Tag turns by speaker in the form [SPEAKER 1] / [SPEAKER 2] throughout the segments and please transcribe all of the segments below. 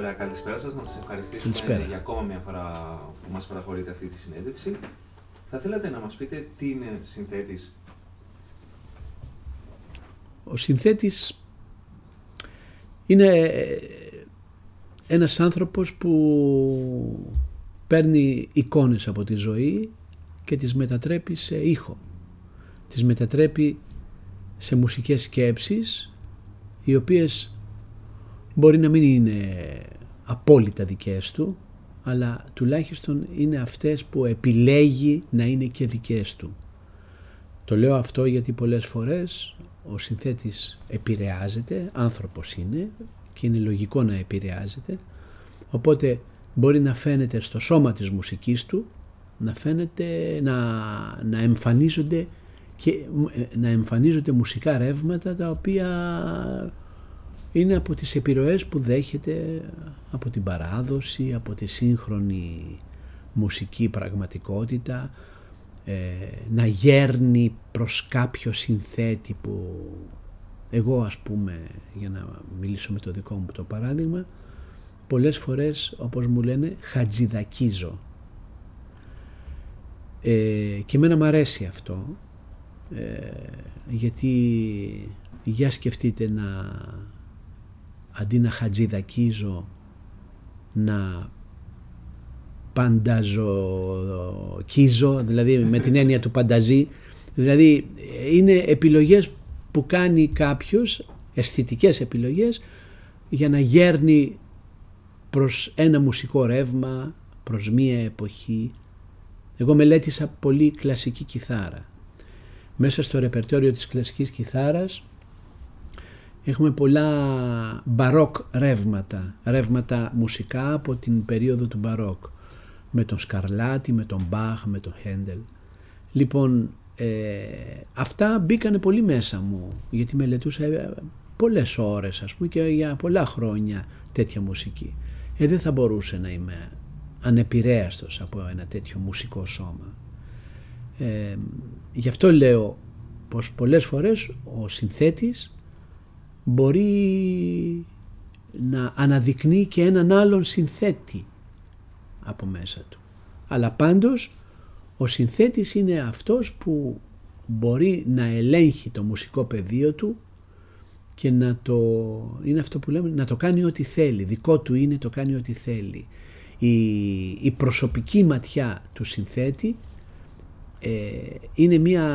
[SPEAKER 1] Ωραία, καλησπέρα σας. Να σας ευχαριστήσουμε
[SPEAKER 2] Καλησπέρα.
[SPEAKER 1] για ακόμα μια φορά που μας παραχωρείτε αυτή τη συνέντευξη. Θα θέλατε να μας πείτε τι είναι συνθέτης;
[SPEAKER 2] Ο συνθέτης είναι ε, ένας άνθρωπος που παίρνει εικόνες από τη ζωή και τις μετατρέπει σε ήχο. Τις μετατρέπει σε μουσικές σκέψεις οι οποίες μπορεί να μην είναι απόλυτα δικές του αλλά τουλάχιστον είναι αυτές που επιλέγει να είναι και δικές του. Το λέω αυτό γιατί πολλές φορές ο συνθέτης επηρεάζεται, άνθρωπος είναι και είναι λογικό να επηρεάζεται οπότε μπορεί να φαίνεται στο σώμα της μουσικής του να φαίνεται να, να εμφανίζονται και να εμφανίζονται μουσικά ρεύματα τα οποία είναι από τις επιρροές που δέχεται από την παράδοση, από τη σύγχρονη μουσική πραγματικότητα, ε, να γέρνει προς κάποιο συνθέτη που εγώ ας πούμε για να μιλήσω με το δικό μου το παράδειγμα πολλές φορές όπως μου λένε χατζιδακίζω ε, και εμένα μου αρέσει αυτό ε, γιατί για σκεφτείτε να αντί να χατζιδακίζω να πανταζοκίζω δηλαδή με την έννοια του πανταζή δηλαδή είναι επιλογές που κάνει κάποιος αισθητικές επιλογές για να γέρνει προς ένα μουσικό ρεύμα προς μία εποχή. Εγώ μελέτησα πολύ κλασική κιθάρα. Μέσα στο ρεπερτόριο της κλασικής κιθάρας έχουμε πολλά μπαρόκ ρεύματα, ρεύματα μουσικά από την περίοδο του μπαρόκ με τον Σκαρλάτη, με τον Μπάχ, με τον Χέντελ. Λοιπόν, ε, αυτά μπήκανε πολύ μέσα μου γιατί μελετούσα ε, πολλές ώρες ας πούμε και για πολλά χρόνια τέτοια μουσική. Ε, δεν θα μπορούσε να είμαι ανεπηρέαστος από ένα τέτοιο μουσικό σώμα. Ε, γι' αυτό λέω πως πολλές φορές ο συνθέτης μπορεί να αναδεικνύει και έναν άλλον συνθέτη από μέσα του. Αλλά πάντως ο συνθέτης είναι αυτός που μπορεί να ελέγχει το μουσικό πεδίο του και να το, είναι αυτό που λέμε, να το κάνει ό,τι θέλει. Δικό του είναι το κάνει ό,τι θέλει. Η, η προσωπική ματιά του συνθέτη ε, είναι μια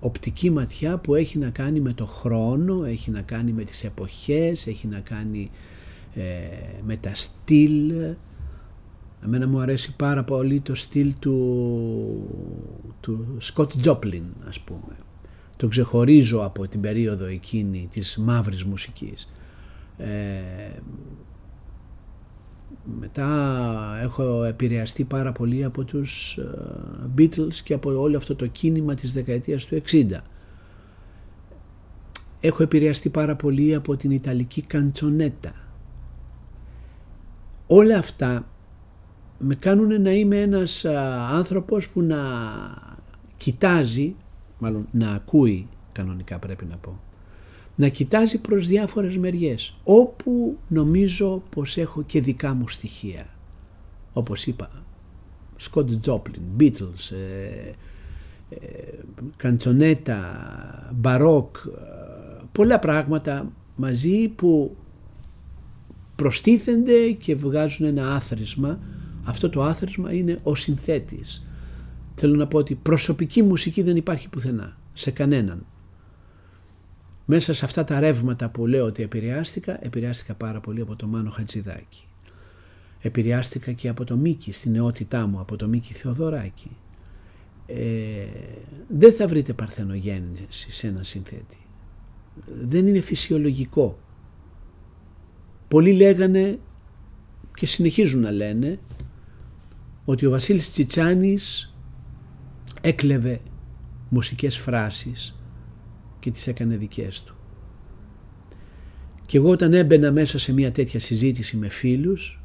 [SPEAKER 2] οπτική ματιά που έχει να κάνει με το χρόνο, έχει να κάνει με τις εποχές, έχει να κάνει ε, με τα στυλ. Εμένα μου αρέσει πάρα πολύ το στυλ του, του Σκοτ Τζόπλιν ας πούμε. Το ξεχωρίζω από την περίοδο εκείνη της μαύρης μουσικής. Ε, μετά έχω επηρεαστεί πάρα πολύ από τους Beatles και από όλο αυτό το κίνημα της δεκαετίας του 60. Έχω επηρεαστεί πάρα πολύ από την Ιταλική καντσονέτα. Όλα αυτά με κάνουν να είμαι ένας άνθρωπος που να κοιτάζει, μάλλον να ακούει κανονικά πρέπει να πω, να κοιτάζει προς διάφορες μεριές όπου νομίζω πως έχω και δικά μου στοιχεία. Όπως είπα Σκότ Τζόπλιν, Beatles, ε, ε, καντσονέτα, μπαρόκ πολλά πράγματα μαζί που προστίθενται και βγάζουν ένα άθροισμα. Αυτό το άθροισμα είναι ο συνθέτης. Θέλω να πω ότι προσωπική μουσική δεν υπάρχει πουθενά σε κανέναν μέσα σε αυτά τα ρεύματα που λέω ότι επηρεάστηκα, επηρεάστηκα πάρα πολύ από το Μάνο Χατζηδάκη. Επηρεάστηκα και από το Μίκη στην νεότητά μου, από το Μίκη Θεοδωράκη. Ε, δεν θα βρείτε παρθενογέννηση σε ένα συνθέτη. Δεν είναι φυσιολογικό. Πολλοί λέγανε και συνεχίζουν να λένε ότι ο Βασίλης Τσιτσάνης έκλεβε μουσικές φράσεις και τις έκανε δικές του. Και εγώ όταν έμπαινα μέσα σε μια τέτοια συζήτηση με φίλους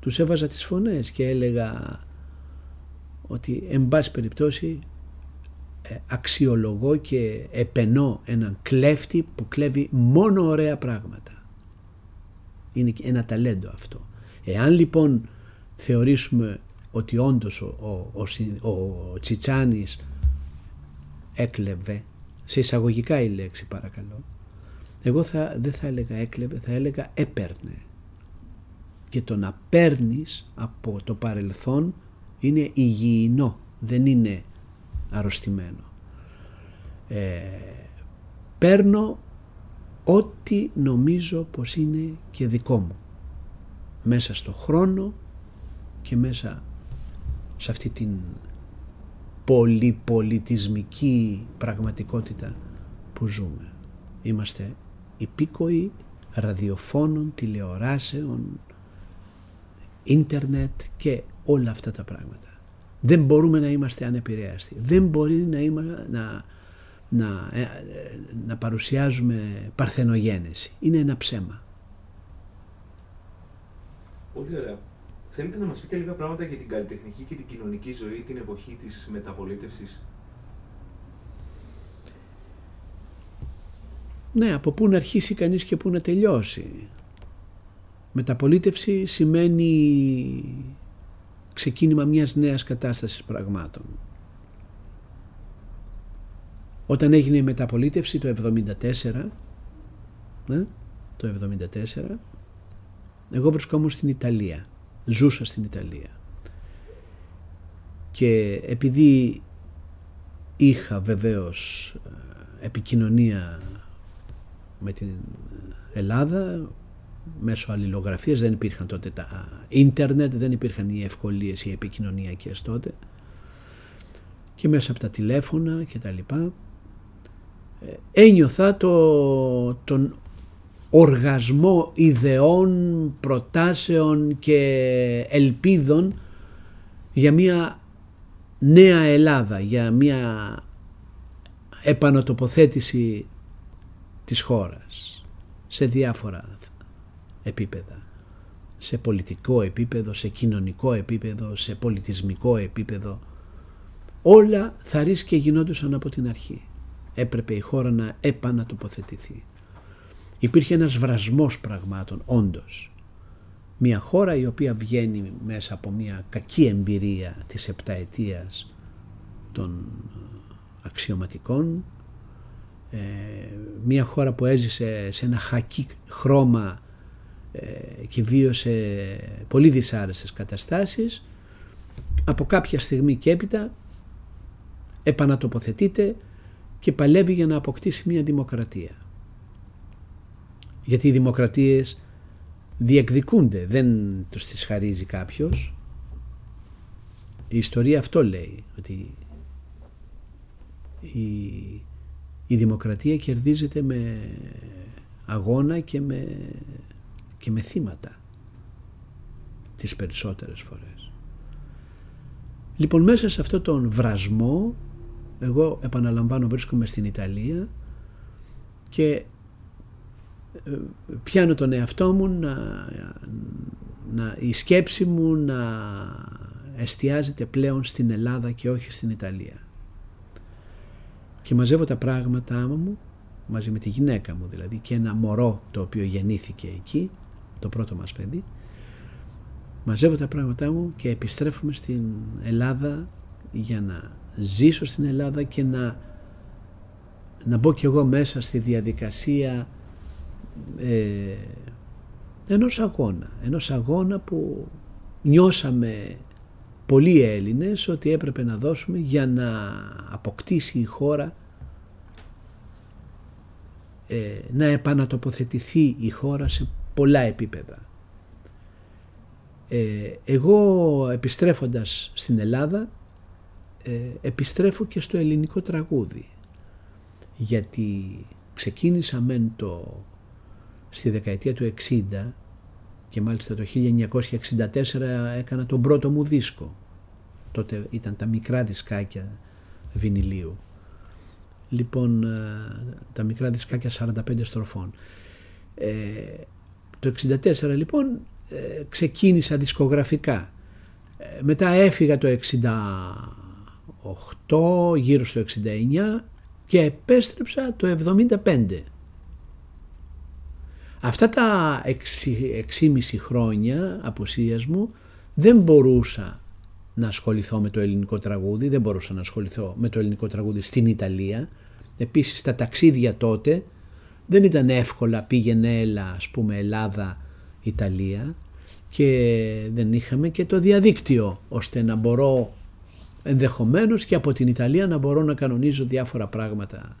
[SPEAKER 2] τους έβαζα τις φωνές και έλεγα ότι εν πάση περιπτώσει ε, αξιολογώ και επενώ έναν κλέφτη που κλέβει μόνο ωραία πράγματα. Είναι ένα ταλέντο αυτό. Εάν λοιπόν θεωρήσουμε ότι όντως ο, ο, ο, ο Τσιτσάνης έκλεβε, σε εισαγωγικά η λέξη παρακαλώ, εγώ θα, δεν θα έλεγα έκλεβε, θα έλεγα έπαιρνε. Και το να παίρνεις από το παρελθόν είναι υγιεινό, δεν είναι αρρωστημένο. Ε, παίρνω ό,τι νομίζω πως είναι και δικό μου. Μέσα στο χρόνο και μέσα σε αυτή την πολυπολιτισμική πραγματικότητα που ζούμε. Είμαστε υπήκοοι ραδιοφώνων, τηλεοράσεων, ίντερνετ και όλα αυτά τα πράγματα. Δεν μπορούμε να είμαστε ανεπηρέαστοι. Δεν μπορεί να, είμα, να, να, ε, να παρουσιάζουμε παρθενογένεση. Είναι ένα ψέμα.
[SPEAKER 1] Πολύ ωραία. Θέλετε να μας πείτε λίγα πράγματα για την καλλιτεχνική και την κοινωνική ζωή την εποχή της μεταπολίτευσης;
[SPEAKER 2] Ναι, από πού να αρχίσει κανείς και πού να τελειώσει. Μεταπολίτευση σημαίνει ξεκίνημα μιας νέας κατάστασης πραγμάτων. Όταν έγινε η μεταπολίτευση το 1974, ναι, το 1974, εγώ βρισκόμουν στην Ιταλία, ζούσα στην Ιταλία. Και επειδή είχα βεβαίως ε, επικοινωνία με την Ελλάδα μέσω αλληλογραφίας δεν υπήρχαν τότε τα ίντερνετ δεν υπήρχαν οι ευκολίες οι επικοινωνιακές τότε και μέσα από τα τηλέφωνα και τα λοιπά ε, ένιωθα το, τον οργασμό ιδεών, προτάσεων και ελπίδων για μια νέα Ελλάδα, για μια επανατοποθέτηση της χώρας σε διάφορα επίπεδα. Σε πολιτικό επίπεδο, σε κοινωνικό επίπεδο, σε πολιτισμικό επίπεδο. Όλα θα και γινόντουσαν από την αρχή. Έπρεπε η χώρα να επανατοποθετηθεί. Υπήρχε ένας βρασμός πραγμάτων, όντως. Μια χώρα η οποία βγαίνει μέσα από μια κακή εμπειρία της επταετίας των αξιωματικών, ε, μια χώρα που έζησε σε ένα χακί χρώμα ε, και βίωσε πολύ δυσάρεστες καταστάσεις από κάποια στιγμή και έπειτα επανατοποθετείται και παλεύει για να αποκτήσει μια δημοκρατία. Γιατί οι δημοκρατίες διεκδικούνται, δεν τους τις χαρίζει κάποιος. Η ιστορία αυτό λέει, ότι η η δημοκρατία κερδίζεται με αγώνα και με, και με θύματα τις περισσότερες φορές. Λοιπόν μέσα σε αυτό τον βρασμό εγώ επαναλαμβάνω βρίσκομαι στην Ιταλία και ε, πιάνω τον εαυτό μου να, να, η σκέψη μου να εστιάζεται πλέον στην Ελλάδα και όχι στην Ιταλία. Και μαζεύω τα πράγματά μου μαζί με τη γυναίκα μου δηλαδή και ένα μωρό το οποίο γεννήθηκε εκεί το πρώτο μας παιδί μαζεύω τα πράγματά μου και επιστρέφουμε στην Ελλάδα για να ζήσω στην Ελλάδα και να να μπω κι εγώ μέσα στη διαδικασία ε, ενός αγώνα ενός αγώνα που νιώσαμε πολλοί Έλληνες ότι έπρεπε να δώσουμε για να αποκτήσει η χώρα ε, να επανατοποθετηθεί η χώρα σε πολλά επίπεδα. Ε, εγώ επιστρέφοντας στην Ελλάδα ε, επιστρέφω και στο ελληνικό τραγούδι γιατί ξεκίνησα μεν το στη δεκαετία του 60 και μάλιστα το 1964 έκανα τον πρώτο μου δίσκο. Τότε ήταν τα μικρά δισκάκια βινιλίου. Λοιπόν, ε, τα μικρά δισκάκια 45 στροφών. Ε, το 64 λοιπόν ε, ξεκίνησα δισκογραφικά. Ε, μετά έφυγα το 68, γύρω στο 69 και επέστρεψα το 75. Αυτά τα 6,5 χρόνια αποσίας μου δεν μπορούσα να ασχοληθώ με το ελληνικό τραγούδι, δεν μπορούσα να ασχοληθώ με το ελληνικό τραγούδι στην Ιταλία. Επίσης τα ταξίδια τότε δεν ήταν εύκολα πήγαινε έλα ας πούμε Ελλάδα, Ιταλία και δεν είχαμε και το διαδίκτυο ώστε να μπορώ ενδεχομένως και από την Ιταλία να μπορώ να κανονίζω διάφορα πράγματα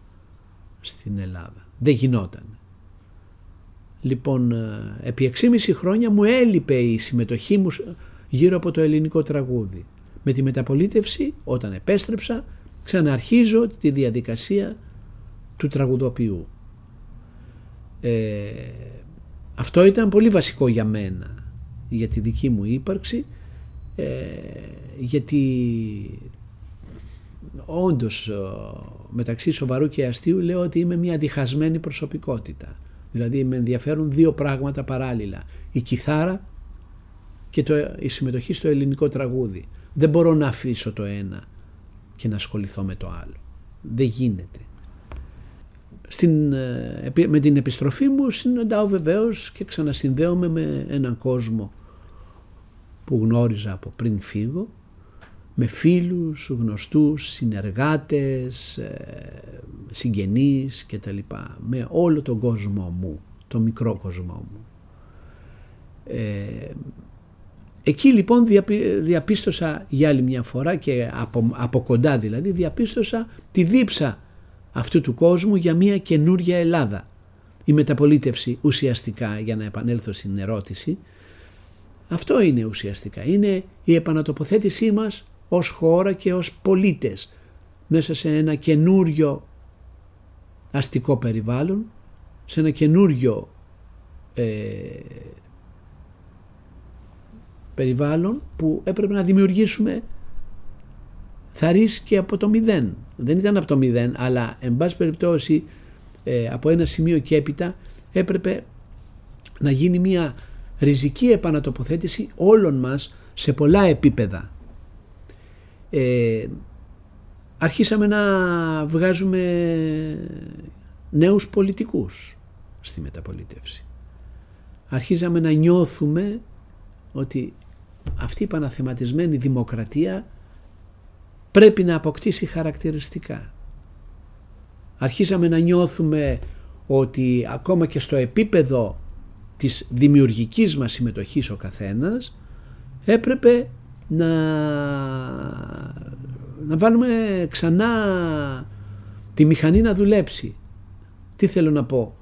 [SPEAKER 2] στην Ελλάδα. Δεν γινόταν. Λοιπόν, ε, επί 6,5 χρόνια μου έλειπε η συμμετοχή μου γύρω από το ελληνικό τραγούδι. Με τη μεταπολίτευση, όταν επέστρεψα, ξαναρχίζω τη διαδικασία του τραγουδοποιού. Ε, αυτό ήταν πολύ βασικό για μένα, για τη δική μου ύπαρξη, ε, γιατί όντως μεταξύ σοβαρού και αστείου λέω ότι είμαι μια διχασμένη προσωπικότητα. Δηλαδή με ενδιαφέρουν δύο πράγματα παράλληλα. Η κιθάρα και το, η συμμετοχή στο ελληνικό τραγούδι. Δεν μπορώ να αφήσω το ένα και να ασχοληθώ με το άλλο. Δεν γίνεται. Στην, ε, με την επιστροφή μου συναντάω βεβαίως και ξανασυνδέομαι με έναν κόσμο που γνώριζα από πριν φύγω με φίλους, γνωστούς, συνεργάτες, ε, συγγενείς και τα λοιπά. Με όλο τον κόσμο μου, το μικρό κόσμο μου. Ε, εκεί λοιπόν διαπίστωσα για άλλη μια φορά και από, από κοντά δηλαδή διαπίστωσα τη δίψα αυτού του κόσμου για μια καινούρια Ελλάδα. Η μεταπολίτευση ουσιαστικά για να επανέλθω στην ερώτηση αυτό είναι ουσιαστικά. Είναι η επανατοποθέτησή μας ως χώρα και ως πολίτες μέσα σε ένα καινούριο αστικό περιβάλλον, σε ένα καινούριο ε, περιβάλλον που έπρεπε να δημιουργήσουμε θα και από το μηδέν. Δεν ήταν από το μηδέν, αλλά εν πάση περιπτώσει ε, από ένα σημείο και έπειτα έπρεπε να γίνει μια ριζική επανατοποθέτηση όλων μας σε πολλά επίπεδα. Ε, αρχίσαμε να βγάζουμε νέους πολιτικούς στη μεταπολίτευση. Αρχίζαμε να νιώθουμε ότι αυτή η παναθεματισμένη δημοκρατία πρέπει να αποκτήσει χαρακτηριστικά. Αρχίσαμε να νιώθουμε ότι ακόμα και στο επίπεδο της δημιουργικής μας συμμετοχής ο καθένας έπρεπε να, να βάλουμε ξανά τη μηχανή να δουλέψει. Τι θέλω να πω;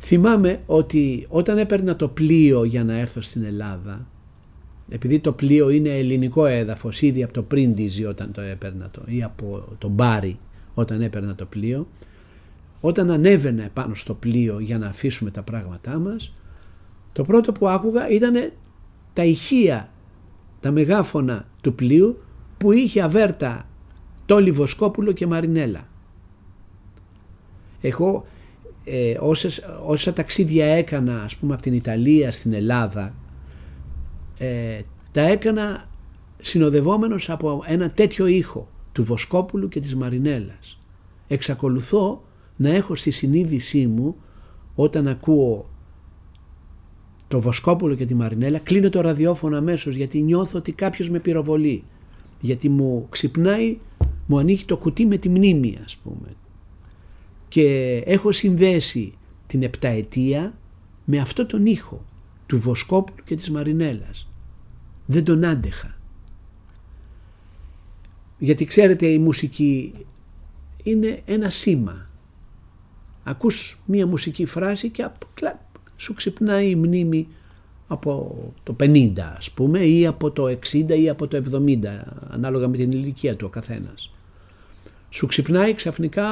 [SPEAKER 2] Θυμάμαι ότι όταν έπαιρνα το πλοίο για να έρθω στην Ελλάδα επειδή το πλοίο είναι ελληνικό έδαφος ήδη από το Πρίντιζι όταν το έπαιρνα το, ή από το Μπάρι όταν έπαιρνα το πλοίο όταν ανέβαινα πάνω στο πλοίο για να αφήσουμε τα πράγματά μας το πρώτο που άκουγα ήταν τα ηχεία, τα μεγάφωνα του πλοίου που είχε αβέρτα Τόλι Βοσκόπουλο και Μαρινέλα. Εγώ ε, όσες, όσα ταξίδια έκανα ας πούμε από την Ιταλία στην Ελλάδα ε, τα έκανα συνοδευόμενος από ένα τέτοιο ήχο του Βοσκόπουλου και της Μαρινέλας. Εξακολουθώ να έχω στη συνείδησή μου όταν ακούω το Βοσκόπουλο και τη Μαρινέλα κλείνω το ραδιόφωνο αμέσως γιατί νιώθω ότι κάποιος με πυροβολεί. Γιατί μου ξυπνάει μου ανοίγει το κουτί με τη μνήμη ας πούμε. Και έχω συνδέσει την επταετία με αυτό τον ήχο του Βοσκόπουλου και της Μαρινέλας. Δεν τον άντεχα. Γιατί ξέρετε η μουσική είναι ένα σήμα. Ακούς μία μουσική φράση και σου ξυπνάει η μνήμη από το 50 ας πούμε ή από το 60 ή από το 70 ανάλογα με την ηλικία του ο καθένας. Σου ξυπνάει ξαφνικά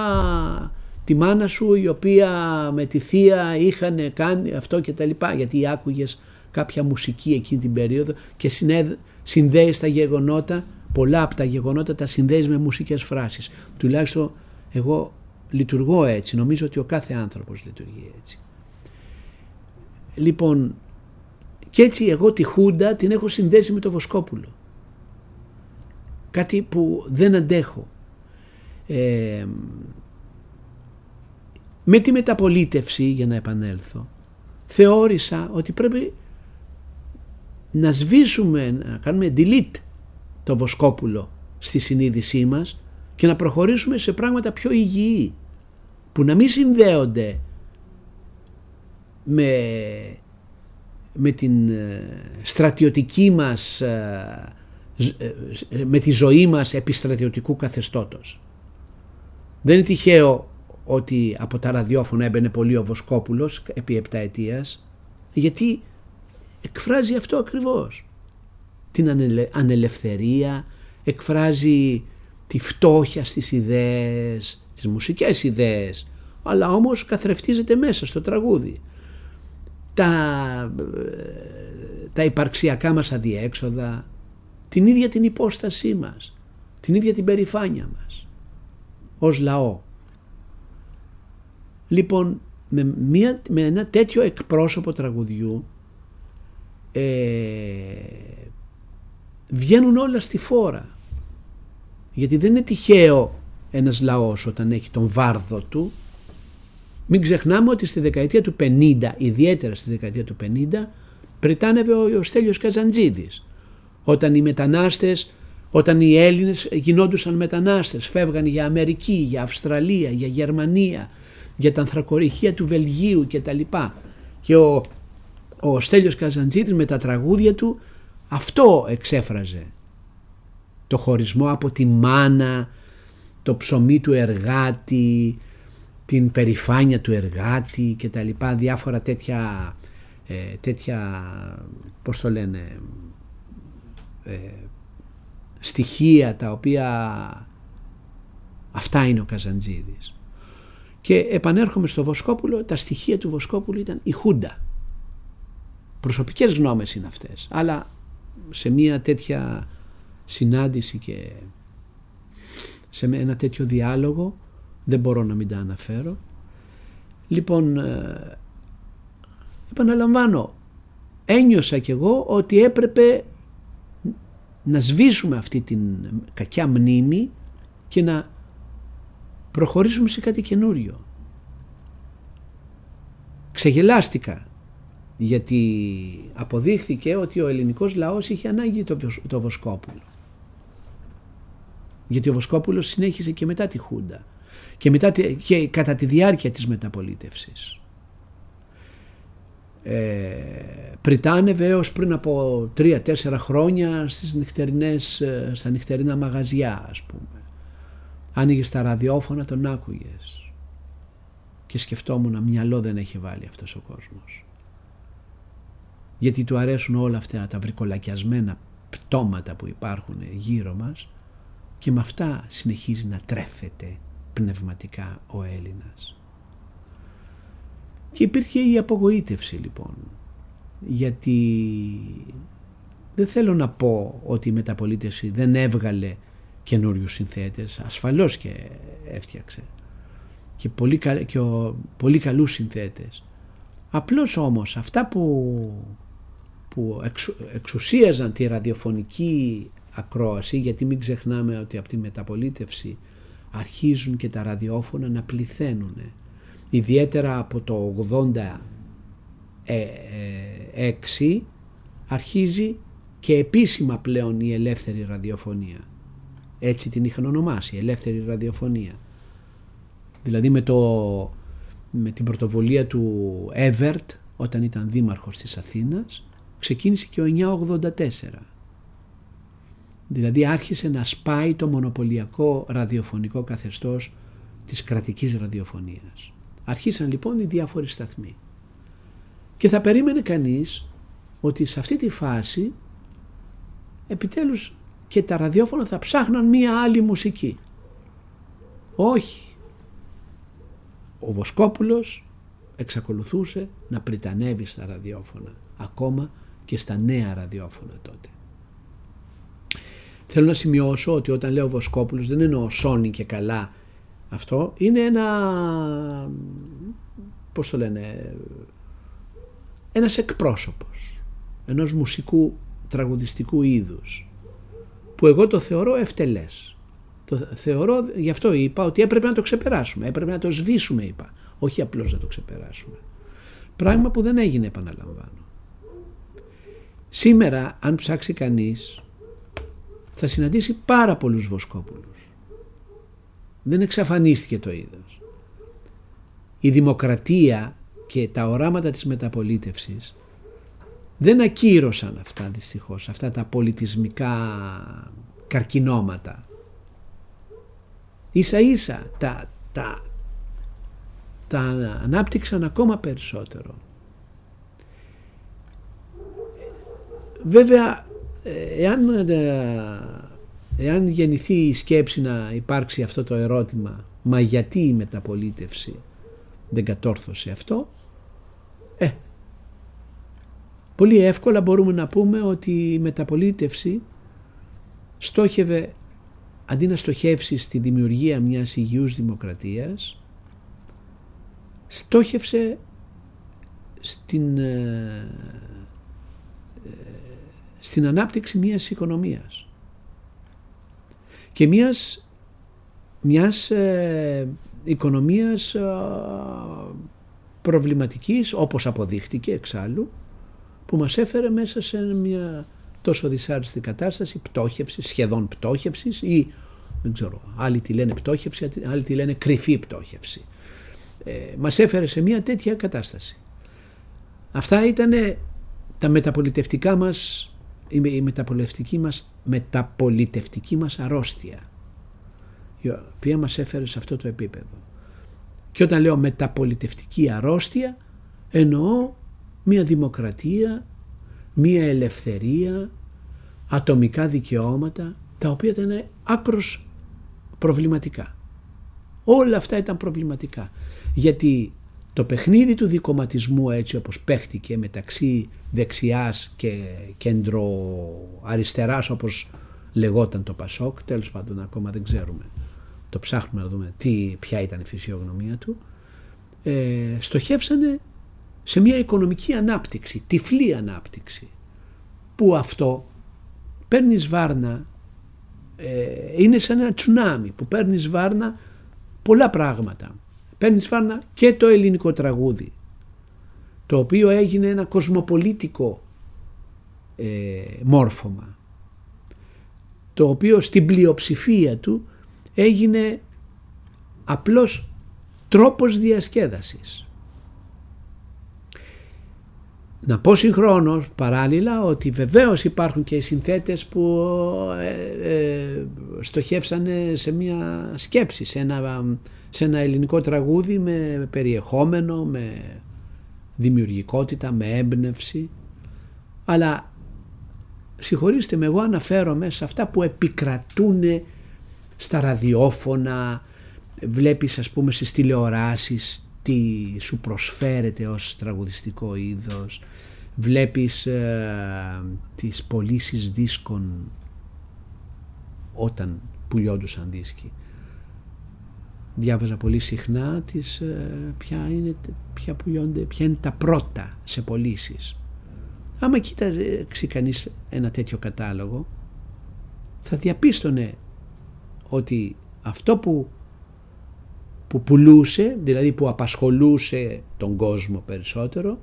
[SPEAKER 2] τη μάνα σου η οποία με τη θεία είχαν κάνει αυτό και τα λοιπά γιατί άκουγες κάποια μουσική εκείνη την περίοδο και συνδέεις τα γεγονότα, πολλά από τα γεγονότα τα συνδέεις με μουσικές φράσεις. Τουλάχιστον εγώ λειτουργώ έτσι, νομίζω ότι ο κάθε άνθρωπος λειτουργεί έτσι. Λοιπόν, και έτσι εγώ τη Χούντα την έχω συνδέσει με το Βοσκόπουλο. Κάτι που δεν αντέχω. Ε, με τη μεταπολίτευση για να επανέλθω θεώρησα ότι πρέπει να σβήσουμε, να κάνουμε delete το Βοσκόπουλο στη συνείδησή μας και να προχωρήσουμε σε πράγματα πιο υγιή που να μην συνδέονται με, με την ε, στρατιωτική μας ε, ε, με τη ζωή μας επιστρατιωτικού καθεστώτος. Δεν είναι τυχαίο ότι από τα ραδιόφωνα έμπαινε πολύ ο Βοσκόπουλος επί επτά ετίας, γιατί εκφράζει αυτό ακριβώς. Την ανελευθερία, εκφράζει τη φτώχεια στις ιδέες, τις μουσικές ιδέες, αλλά όμως καθρεφτίζεται μέσα στο τραγούδι. Τα, τα υπαρξιακά μας αδιέξοδα, την ίδια την υπόστασή μας, την ίδια την περηφάνεια μας ως λαό. Λοιπόν, με, μια, με ένα τέτοιο εκπρόσωπο τραγουδιού ε, βγαίνουν όλα στη φόρα. Γιατί δεν είναι τυχαίο ένας λαός όταν έχει τον βάρδο του. Μην ξεχνάμε ότι στη δεκαετία του 50, ιδιαίτερα στη δεκαετία του 50, πριτάνευε ο, ο Στέλιος Καζαντζίδης. Όταν οι μετανάστες, όταν οι Έλληνες γινόντουσαν μετανάστες, φεύγαν για Αμερική, για Αυστραλία, για Γερμανία, για τα ανθρακοριχεία του Βελγίου κτλ. Και ο, ο Στέλιος Καζαντζίδης με τα τραγούδια του αυτό εξέφραζε. Το χωρισμό από τη μάνα, το ψωμί του εργάτη, την περηφάνεια του εργάτη και τα λοιπά, διάφορα τέτοια, ε, τέτοια πώς το λένε, ε, στοιχεία τα οποία αυτά είναι ο Καζαντζίδης. Και επανέρχομαι στο Βοσκόπουλο, τα στοιχεία του Βοσκόπουλου ήταν η Χούντα. Προσωπικές γνώμες είναι αυτές, αλλά σε μια τέτοια συνάντηση και σε ένα τέτοιο διάλογο δεν μπορώ να μην τα αναφέρω. Λοιπόν, ε, επαναλαμβάνω, ένιωσα κι εγώ ότι έπρεπε να σβήσουμε αυτή την κακιά μνήμη και να προχωρήσουμε σε κάτι καινούριο. Ξεγελάστηκα γιατί αποδείχθηκε ότι ο ελληνικός λαός είχε ανάγκη το, το Βοσκόπουλο. Γιατί ο Βοσκόπουλος συνέχισε και μετά τη Χούντα και, μετά, και κατά τη διάρκεια της μεταπολίτευσης. Ε, πριτάνευε έως πριν από τρία-τέσσερα χρόνια στις νυχτερινές, ε, στα νυχτερινά μαγαζιά ας πούμε. Άνοιγες τα ραδιόφωνα, τον άκουγες. Και σκεφτόμουν, μυαλό δεν έχει βάλει αυτός ο κόσμος. Γιατί του αρέσουν όλα αυτά τα βρικολακιασμένα πτώματα που υπάρχουν γύρω μας και με αυτά συνεχίζει να τρέφεται πνευματικά ο Έλληνας. Και υπήρχε η απογοήτευση λοιπόν, γιατί δεν θέλω να πω ότι η μεταπολίτευση δεν έβγαλε καινούριους συνθέτες, ασφαλώς και έφτιαξε και πολύ, και ο, πολύ καλούς συνθέτες. Απλώς όμως αυτά που, που εξουσίαζαν τη ραδιοφωνική ακρόαση, γιατί μην ξεχνάμε ότι από τη μεταπολίτευση αρχίζουν και τα ραδιόφωνα να πληθαίνουν. Ιδιαίτερα από το 86 αρχίζει και επίσημα πλέον η ελεύθερη ραδιοφωνία. Έτσι την είχαν ονομάσει, ελεύθερη ραδιοφωνία. Δηλαδή με, το, με την πρωτοβολία του Εύερτ όταν ήταν δήμαρχος της Αθήνας ξεκίνησε και ο 984. Δηλαδή άρχισε να σπάει το μονοπωλιακό ραδιοφωνικό καθεστώς της κρατικής ραδιοφωνίας. Αρχίσαν λοιπόν οι διάφοροι σταθμοί. Και θα περίμενε κανείς ότι σε αυτή τη φάση επιτέλους και τα ραδιόφωνα θα ψάχναν μία άλλη μουσική. Όχι. Ο Βοσκόπουλος εξακολουθούσε να πριτανεύει στα ραδιόφωνα, ακόμα και στα νέα ραδιόφωνα τότε. Θέλω να σημειώσω ότι όταν λέω Βοσκόπουλος δεν εννοώ Σόνι και καλά αυτό, είναι ένα, πώς το λένε, ένας εκπρόσωπος ενός μουσικού τραγουδιστικού είδους που εγώ το θεωρώ ευτελές. Το θεωρώ, γι' αυτό είπα ότι έπρεπε να το ξεπεράσουμε, έπρεπε να το σβήσουμε είπα. όχι απλώς να το ξεπεράσουμε. Πράγμα που δεν έγινε επαναλαμβάνω. Σήμερα αν ψάξει κανείς θα συναντήσει πάρα πολλούς βοσκόπουλους. Δεν εξαφανίστηκε το είδος. Η δημοκρατία και τα οράματα της μεταπολίτευσης δεν ακύρωσαν αυτά δυστυχώς, αυτά τα πολιτισμικά καρκινώματα. Ίσα ίσα τα, τα, τα ανάπτυξαν ακόμα περισσότερο. Βέβαια, εάν, εάν γεννηθεί η σκέψη να υπάρξει αυτό το ερώτημα μα γιατί η μεταπολίτευση δεν κατόρθωσε αυτό ε, πολύ εύκολα μπορούμε να πούμε ότι η μεταπολίτευση στόχευε αντί να στοχεύσει στη δημιουργία μιας υγιούς δημοκρατίας στόχευσε στην, ε, ε, στην ανάπτυξη μιας οικονομίας και μιας, μιας ε, οικονομίας προβληματικής όπως αποδείχτηκε εξάλλου που μας έφερε μέσα σε μια τόσο δυσάρεστη κατάσταση πτώχευσης, σχεδόν πτώχευσης ή δεν ξέρω, άλλοι τη λένε πτώχευση, άλλοι τη λένε κρυφή πτώχευση. Ε, μας έφερε σε μια τέτοια κατάσταση. Αυτά ήταν τα μεταπολιτευτικά μας, η μεταπολιτευτική μας, μεταπολιτευτική μας αρρώστια η οποία μας έφερε σε αυτό το επίπεδο. Και όταν λέω μεταπολιτευτική αρρώστια εννοώ μια δημοκρατία, μια ελευθερία, ατομικά δικαιώματα τα οποία ήταν άκρος προβληματικά. Όλα αυτά ήταν προβληματικά. Γιατί το παιχνίδι του δικοματισμού έτσι όπως παίχτηκε μεταξύ δεξιάς και κεντροαριστεράς όπως λεγόταν το Πασόκ, τέλος πάντων ακόμα δεν ξέρουμε, το ψάχνουμε να δούμε τι, ποια ήταν η φυσιογνωμία του, ε, στοχεύσανε σε μια οικονομική ανάπτυξη, τυφλή ανάπτυξη, που αυτό παίρνεις βάρνα, ε, είναι σαν ένα τσουνάμι που παίρνεις βάρνα πολλά πράγματα. Παίρνεις βάρνα και το ελληνικό τραγούδι, το οποίο έγινε ένα κοσμοπολίτικο ε, μόρφωμα, το οποίο στην πλειοψηφία του έγινε απλώς τρόπος διασκέδασης. Να πω συγχρόνως παράλληλα ότι βεβαίως υπάρχουν και οι συνθέτες που ε, ε, στοχεύσανε σε μια σκέψη, σε ένα, σε ένα ελληνικό τραγούδι με περιεχόμενο, με δημιουργικότητα, με έμπνευση. Αλλά συγχωρήστε με εγώ αναφέρομαι σε αυτά που επικρατούν στα ραδιόφωνα, βλέπεις ας πούμε στις τηλεοράσεις τι σου προσφέρεται ως τραγουδιστικό είδος, βλέπεις ε, τις πωλήσεις δίσκων όταν πουλιόντουσαν δίσκοι. Διάβαζα πολύ συχνά τις, ε, ποια, είναι, ποια, πουλιόνται, ποια είναι τα πρώτα σε πωλήσεις. Άμα κοίταζε κανείς ένα τέτοιο κατάλογο θα διαπίστωνε ότι αυτό που, που πουλούσε, δηλαδή που απασχολούσε τον κόσμο περισσότερο,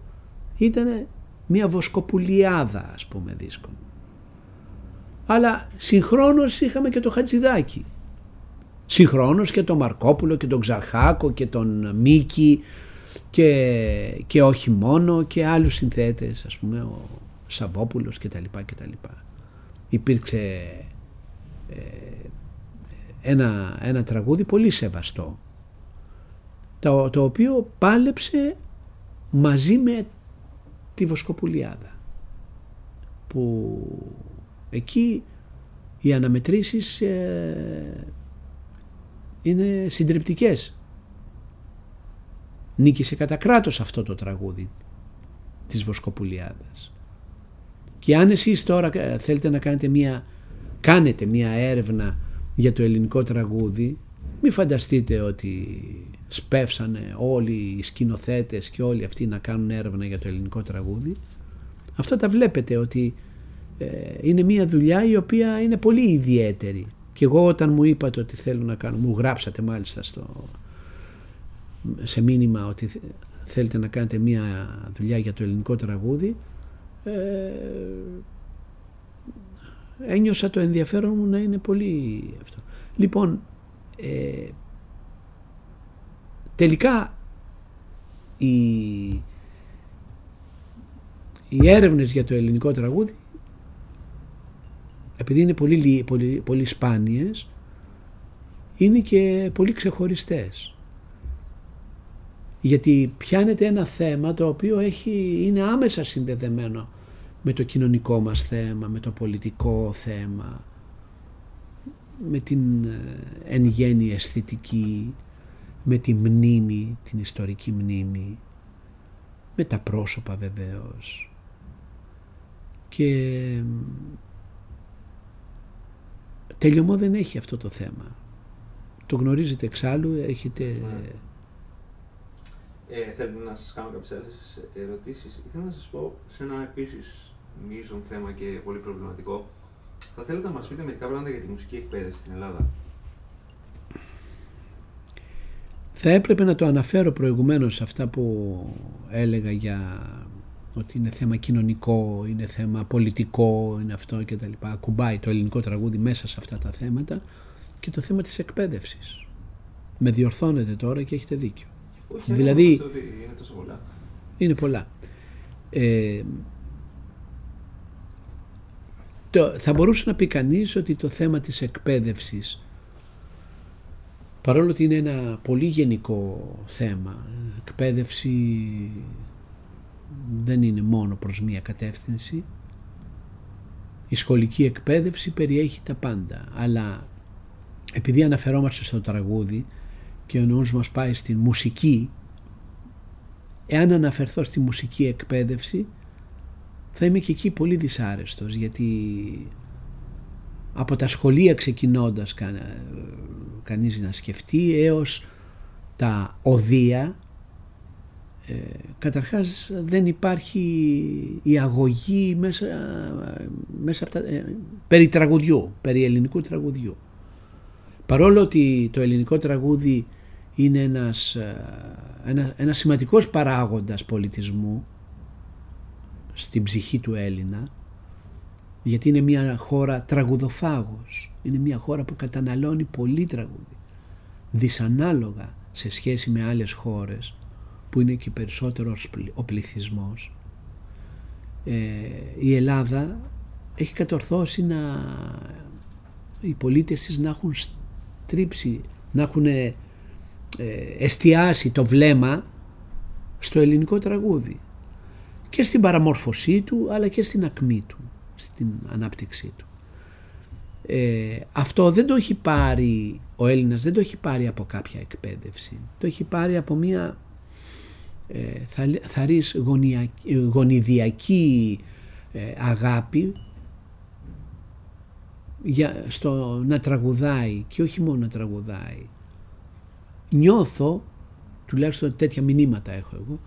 [SPEAKER 2] ήταν μια βοσκοπουλιάδα ας πούμε δίσκων. Αλλά συγχρόνως είχαμε και το Χατζηδάκι. Συγχρόνως και τον Μαρκόπουλο και τον Ξαρχάκο και τον Μίκη και, και όχι μόνο και άλλους συνθέτες ας πούμε ο Σαββόπουλος και τα λοιπά και τα λοιπά. Υπήρξε ε, ένα, ένα τραγούδι πολύ σεβαστό το, το οποίο πάλεψε μαζί με τη Βοσκοπουλιάδα που εκεί οι αναμετρήσεις ε, είναι συντριπτικές. Νίκησε κατά κράτος αυτό το τραγούδι της Βοσκοπουλιάδας. Και αν εσείς τώρα ε, θέλετε να κάνετε μια, κάνετε μια έρευνα για το ελληνικό τραγούδι, μην φανταστείτε ότι σπεύσανε όλοι οι σκηνοθέτες και όλοι αυτοί να κάνουν έρευνα για το ελληνικό τραγούδι. Αυτό τα βλέπετε ότι ε, είναι μια δουλειά η οποία είναι πολύ ιδιαίτερη. Και εγώ όταν μου είπατε ότι θέλω να κάνω, μου γράψατε μάλιστα στο, σε μήνυμα ότι θέλετε να κάνετε μία δουλειά για το ελληνικό τραγούδι ε, ένιωσα το ενδιαφέρον μου να είναι πολύ αυτό. Λοιπόν, ε, τελικά οι, οι έρευνες για το ελληνικό τραγούδι επειδή είναι πολύ, πολύ, πολύ σπάνιες είναι και πολύ ξεχωριστές γιατί πιάνεται ένα θέμα το οποίο έχει, είναι άμεσα συνδεδεμένο με το κοινωνικό μας θέμα, με το πολιτικό θέμα, με την ε, εν γέννη αισθητική, με τη μνήμη, την ιστορική μνήμη, με τα πρόσωπα βεβαίως. Και τελειωμό δεν έχει αυτό το θέμα. Το γνωρίζετε εξάλλου, έχετε... Ναι.
[SPEAKER 1] Ε, θέλετε να σας κάνω κάποιες άλλες ερωτήσεις. Ήθελα να σας πω σε ένα επίσης μείζον θέμα και πολύ προβληματικό. Θα θέλετε να μας πείτε μερικά πράγματα για τη μουσική εκπαίδευση στην Ελλάδα;
[SPEAKER 2] Θα έπρεπε να το αναφέρω προηγουμένως αυτά που έλεγα για ότι είναι θέμα κοινωνικό, είναι θέμα πολιτικό, είναι αυτό και τα λοιπά. Ακουμπάει το ελληνικό τραγούδι μέσα σε αυτά τα θέματα και το θέμα της εκπαίδευσης. Με διορθώνετε τώρα και έχετε δίκιο.
[SPEAKER 1] Όχι, δηλαδή, είναι τόσο πολλά.
[SPEAKER 2] Είναι πολλά. Ε, το, θα μπορούσε να πει κανείς ότι το θέμα της εκπαίδευσης παρόλο ότι είναι ένα πολύ γενικό θέμα εκπαίδευση δεν είναι μόνο προς μία κατεύθυνση. Η σχολική εκπαίδευση περιέχει τα πάντα αλλά επειδή αναφερόμαστε στο τραγούδι και ο νους μας πάει στη μουσική εάν αναφερθώ στη μουσική εκπαίδευση θα είμαι και εκεί πολύ δυσάρεστος γιατί από τα σχολεία ξεκινώντας κα, κανείς να σκεφτεί έως τα οδεία ε, καταρχάς δεν υπάρχει η αγωγή μέσα, μέσα από τα, ε, περί τραγουδιού, περί ελληνικού τραγουδιού. Παρόλο ότι το ελληνικό τραγούδι είναι ένας, ε, ένα, ένας σημαντικός παράγοντας πολιτισμού στην ψυχή του Έλληνα γιατί είναι μια χώρα τραγουδοφάγος, είναι μια χώρα που καταναλώνει πολύ τραγούδι δυσανάλογα σε σχέση με άλλες χώρες που είναι και περισσότερο ο πληθυσμός ε, η Ελλάδα έχει κατορθώσει να οι πολίτες της να έχουν στρίψει να έχουν ε, εστιάσει το βλέμμα στο ελληνικό τραγούδι και στην παραμόρφωσή του αλλά και στην ακμή του, στην ανάπτυξή του. Ε, αυτό δεν το έχει πάρει ο Έλληνας, δεν το έχει πάρει από κάποια εκπαίδευση. Το έχει πάρει από μια ε, θα, θα γονιδιακή ε, αγάπη για, στο να τραγουδάει και όχι μόνο να τραγουδάει. Νιώθω, τουλάχιστον τέτοια μηνύματα έχω εγώ,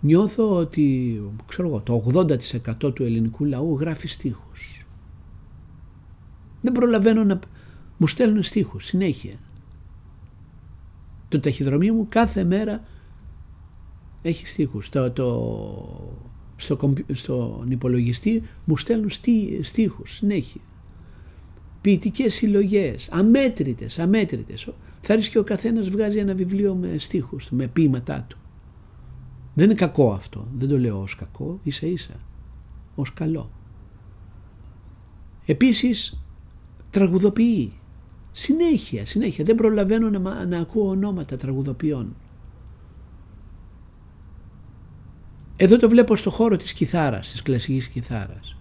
[SPEAKER 2] νιώθω ότι ξέρω εγώ, το 80% του ελληνικού λαού γράφει στίχους. Δεν προλαβαίνω να μου στέλνουν στίχους συνέχεια. Το ταχυδρομείο μου κάθε μέρα έχει στίχους. Το, το, στο, στον υπολογιστή μου στέλνουν στί, στίχους συνέχεια. Ποιητικές συλλογές, αμέτρητες, αμέτρητες. Θα ρίξει και ο καθένας βγάζει ένα βιβλίο με στίχους του, με ποίηματά του. Δεν είναι κακό αυτό. Δεν το λέω ως κακό, ίσα ίσα. Ως καλό. Επίσης τραγουδοποιεί. Συνέχεια, συνέχεια. Δεν προλαβαίνω να, να ακούω ονόματα τραγουδοποιών. Εδώ το βλέπω στο χώρο της κιθάρας, της κλασικής κιθάρας.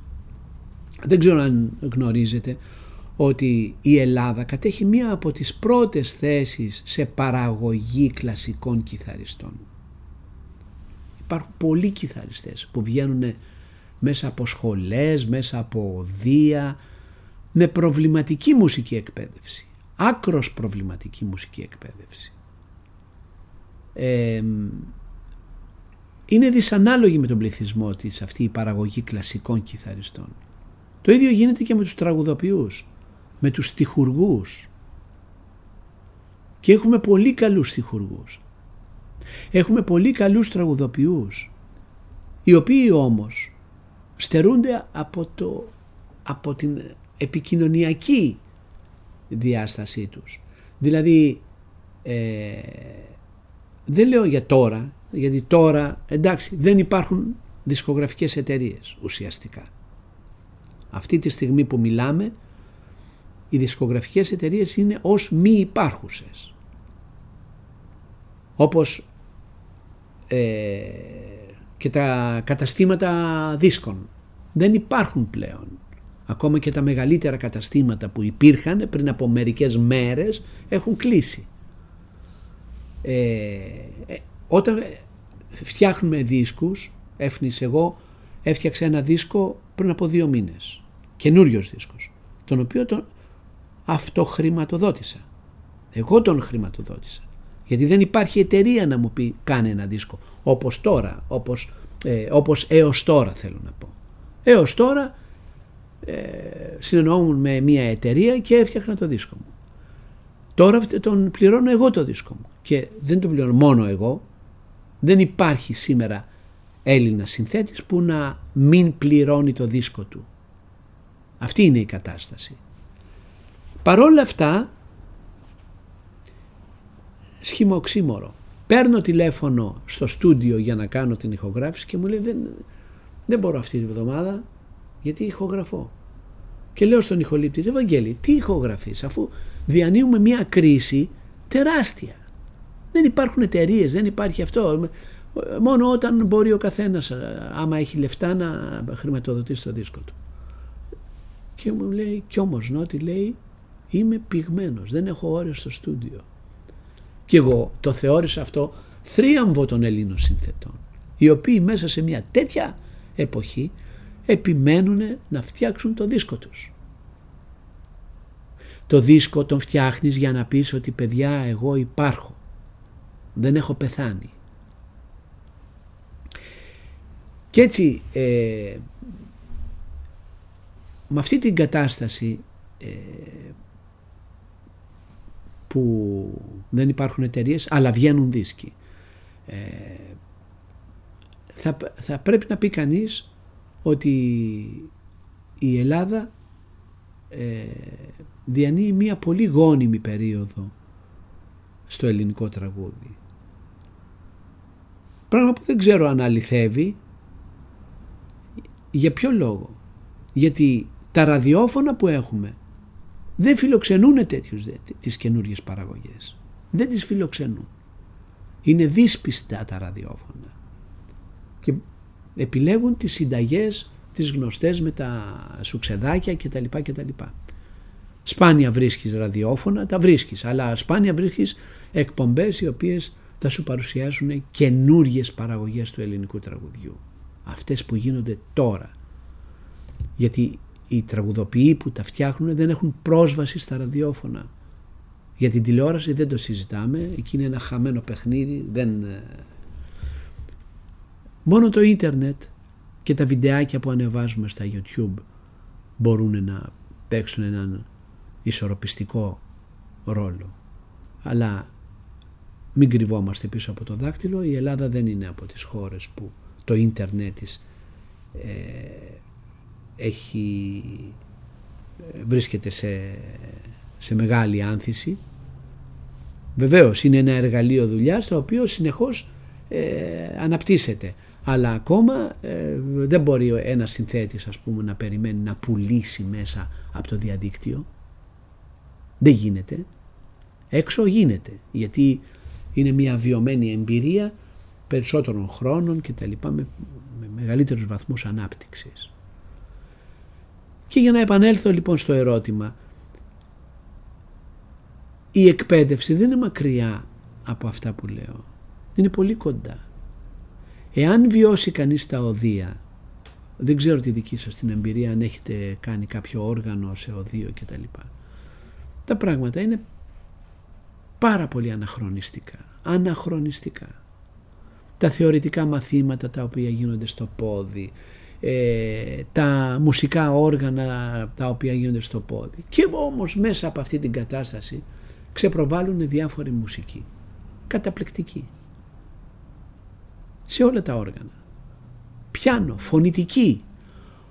[SPEAKER 2] Δεν ξέρω αν γνωρίζετε ότι η Ελλάδα κατέχει μία από τις πρώτες θέσεις σε παραγωγή κλασικών κιθαριστών. Υπάρχουν πολλοί κιθαριστές που βγαίνουν μέσα από σχολές, μέσα από οδεία, με προβληματική μουσική εκπαίδευση. Άκρος προβληματική μουσική εκπαίδευση. Είναι δυσανάλογη με τον πληθυσμό της αυτή η παραγωγή κλασικών κιθαριστών. Το ίδιο γίνεται και με τους τραγουδοποιούς, με τους στιχουργούς. Και έχουμε πολύ καλούς στιχουργούς. Έχουμε πολύ καλούς τραγουδοποιούς, οι οποίοι όμως στερούνται από, το, από την επικοινωνιακή διάστασή τους. Δηλαδή, ε, δεν λέω για τώρα, γιατί τώρα, εντάξει, δεν υπάρχουν δισκογραφικές εταιρείες ουσιαστικά. Αυτή τη στιγμή που μιλάμε, οι δισκογραφικές εταιρείες είναι ως μη υπάρχουσες. Όπως ε, και τα καταστήματα δίσκων. Δεν υπάρχουν πλέον. Ακόμα και τα μεγαλύτερα καταστήματα που υπήρχαν πριν από μερικές μέρες έχουν κλείσει. Ε, ε όταν φτιάχνουμε δίσκους, έφνης εγώ έφτιαξα ένα δίσκο πριν από δύο μήνες. Καινούριος δίσκος. Τον οποίο τον αυτοχρηματοδότησα. Εγώ τον χρηματοδότησα. Γιατί δεν υπάρχει εταιρεία να μου πει κάνε ένα δίσκο. Όπως τώρα, όπως, ε, όπως έως τώρα θέλω να πω. Έως τώρα ε, συνεννοούμουν με μια εταιρεία και έφτιαχνα το δίσκο μου. Τώρα τον πληρώνω εγώ το δίσκο μου. Και δεν τον πληρώνω μόνο εγώ. Δεν υπάρχει σήμερα Έλληνας συνθέτης που να μην πληρώνει το δίσκο του. Αυτή είναι η κατάσταση. Παρόλα αυτά σχημοξύμορο. Παίρνω τηλέφωνο στο στούντιο για να κάνω την ηχογράφηση και μου λέει δεν, δεν μπορώ αυτή τη βδομάδα γιατί ηχογραφώ. Και λέω στον ηχολήπτη, Ευαγγέλη, τι ηχογραφείς αφού διανύουμε μια κρίση τεράστια. Δεν υπάρχουν εταιρείες, δεν υπάρχει αυτό. Μόνο όταν μπορεί ο καθένας, άμα έχει λεφτά, να χρηματοδοτήσει το δίσκο του. Και μου λέει, κι όμως Νότι λέει, είμαι πυγμένος, δεν έχω ώρες στο στούντιο. Και εγώ το θεώρησα αυτό θρίαμβο των Ελλήνων συνθετών, οι οποίοι μέσα σε μια τέτοια εποχή επιμένουν να φτιάξουν το δίσκο τους. Το δίσκο τον φτιάχνεις για να πεις ότι παιδιά εγώ υπάρχω. Δεν έχω πεθάνει. Και έτσι ε, με αυτή την κατάσταση ε, που δεν υπάρχουν εταιρείες, αλλά βγαίνουν δίσκοι. Ε, θα, θα πρέπει να πει κανείς ότι η Ελλάδα ε, διανύει μια πολύ γόνιμη περίοδο στο ελληνικό τραγούδι. Πράγμα που δεν ξέρω αν αληθεύει. Για ποιο λόγο. Γιατί τα ραδιόφωνα που έχουμε δεν φιλοξενούν τέτοιους, τις καινούριες παραγωγές. Δεν τις φιλοξενούν. Είναι δύσπιστα τα ραδιόφωνα. Και επιλέγουν τις συνταγές, τις γνωστές με τα σουξεδάκια κτλ. κτλ. Σπάνια βρίσκεις ραδιόφωνα, τα βρίσκεις, αλλά σπάνια βρίσκεις εκπομπές οι οποίες θα σου παρουσιάσουν καινούριες παραγωγές του ελληνικού τραγουδιού. Αυτές που γίνονται τώρα. Γιατί οι τραγουδοποιοί που τα φτιάχνουν δεν έχουν πρόσβαση στα ραδιόφωνα. Για την τηλεόραση δεν το συζητάμε, εκεί είναι ένα χαμένο παιχνίδι, δεν... Ε, μόνο το ίντερνετ και τα βιντεάκια που ανεβάζουμε στα YouTube μπορούν να παίξουν έναν ισορροπιστικό ρόλο. Αλλά μην κρυβόμαστε πίσω από το δάκτυλο, η Ελλάδα δεν είναι από τις χώρες που το ίντερνετ της ε, έχει, βρίσκεται σε, σε μεγάλη άνθηση. Βεβαίως είναι ένα εργαλείο δουλειάς το οποίο συνεχώς ε, αναπτύσσεται. Αλλά ακόμα ε, δεν μπορεί ένας συνθέτης ας πούμε να περιμένει να πουλήσει μέσα από το διαδίκτυο. Δεν γίνεται. Έξω γίνεται γιατί είναι μια βιωμένη εμπειρία περισσότερων χρόνων και τα λοιπά με, με μεγαλύτερους βαθμούς ανάπτυξης. Και για να επανέλθω λοιπόν στο ερώτημα, η εκπαίδευση δεν είναι μακριά από αυτά που λέω. Είναι πολύ κοντά. Εάν βιώσει κανείς τα οδεία, δεν ξέρω τη δική σας την εμπειρία αν έχετε κάνει κάποιο όργανο σε οδείο κτλ. Τα πράγματα είναι πάρα πολύ αναχρονιστικά. Αναχρονιστικά. Τα θεωρητικά μαθήματα τα οποία γίνονται στο πόδι, ε, τα μουσικά όργανα τα οποία γίνονται στο πόδι. Και όμως μέσα από αυτή την κατάσταση ξεπροβάλλουν διάφοροι μουσικοί. Καταπληκτικοί. σε όλα τα όργανα. Πιάνο, φωνητική,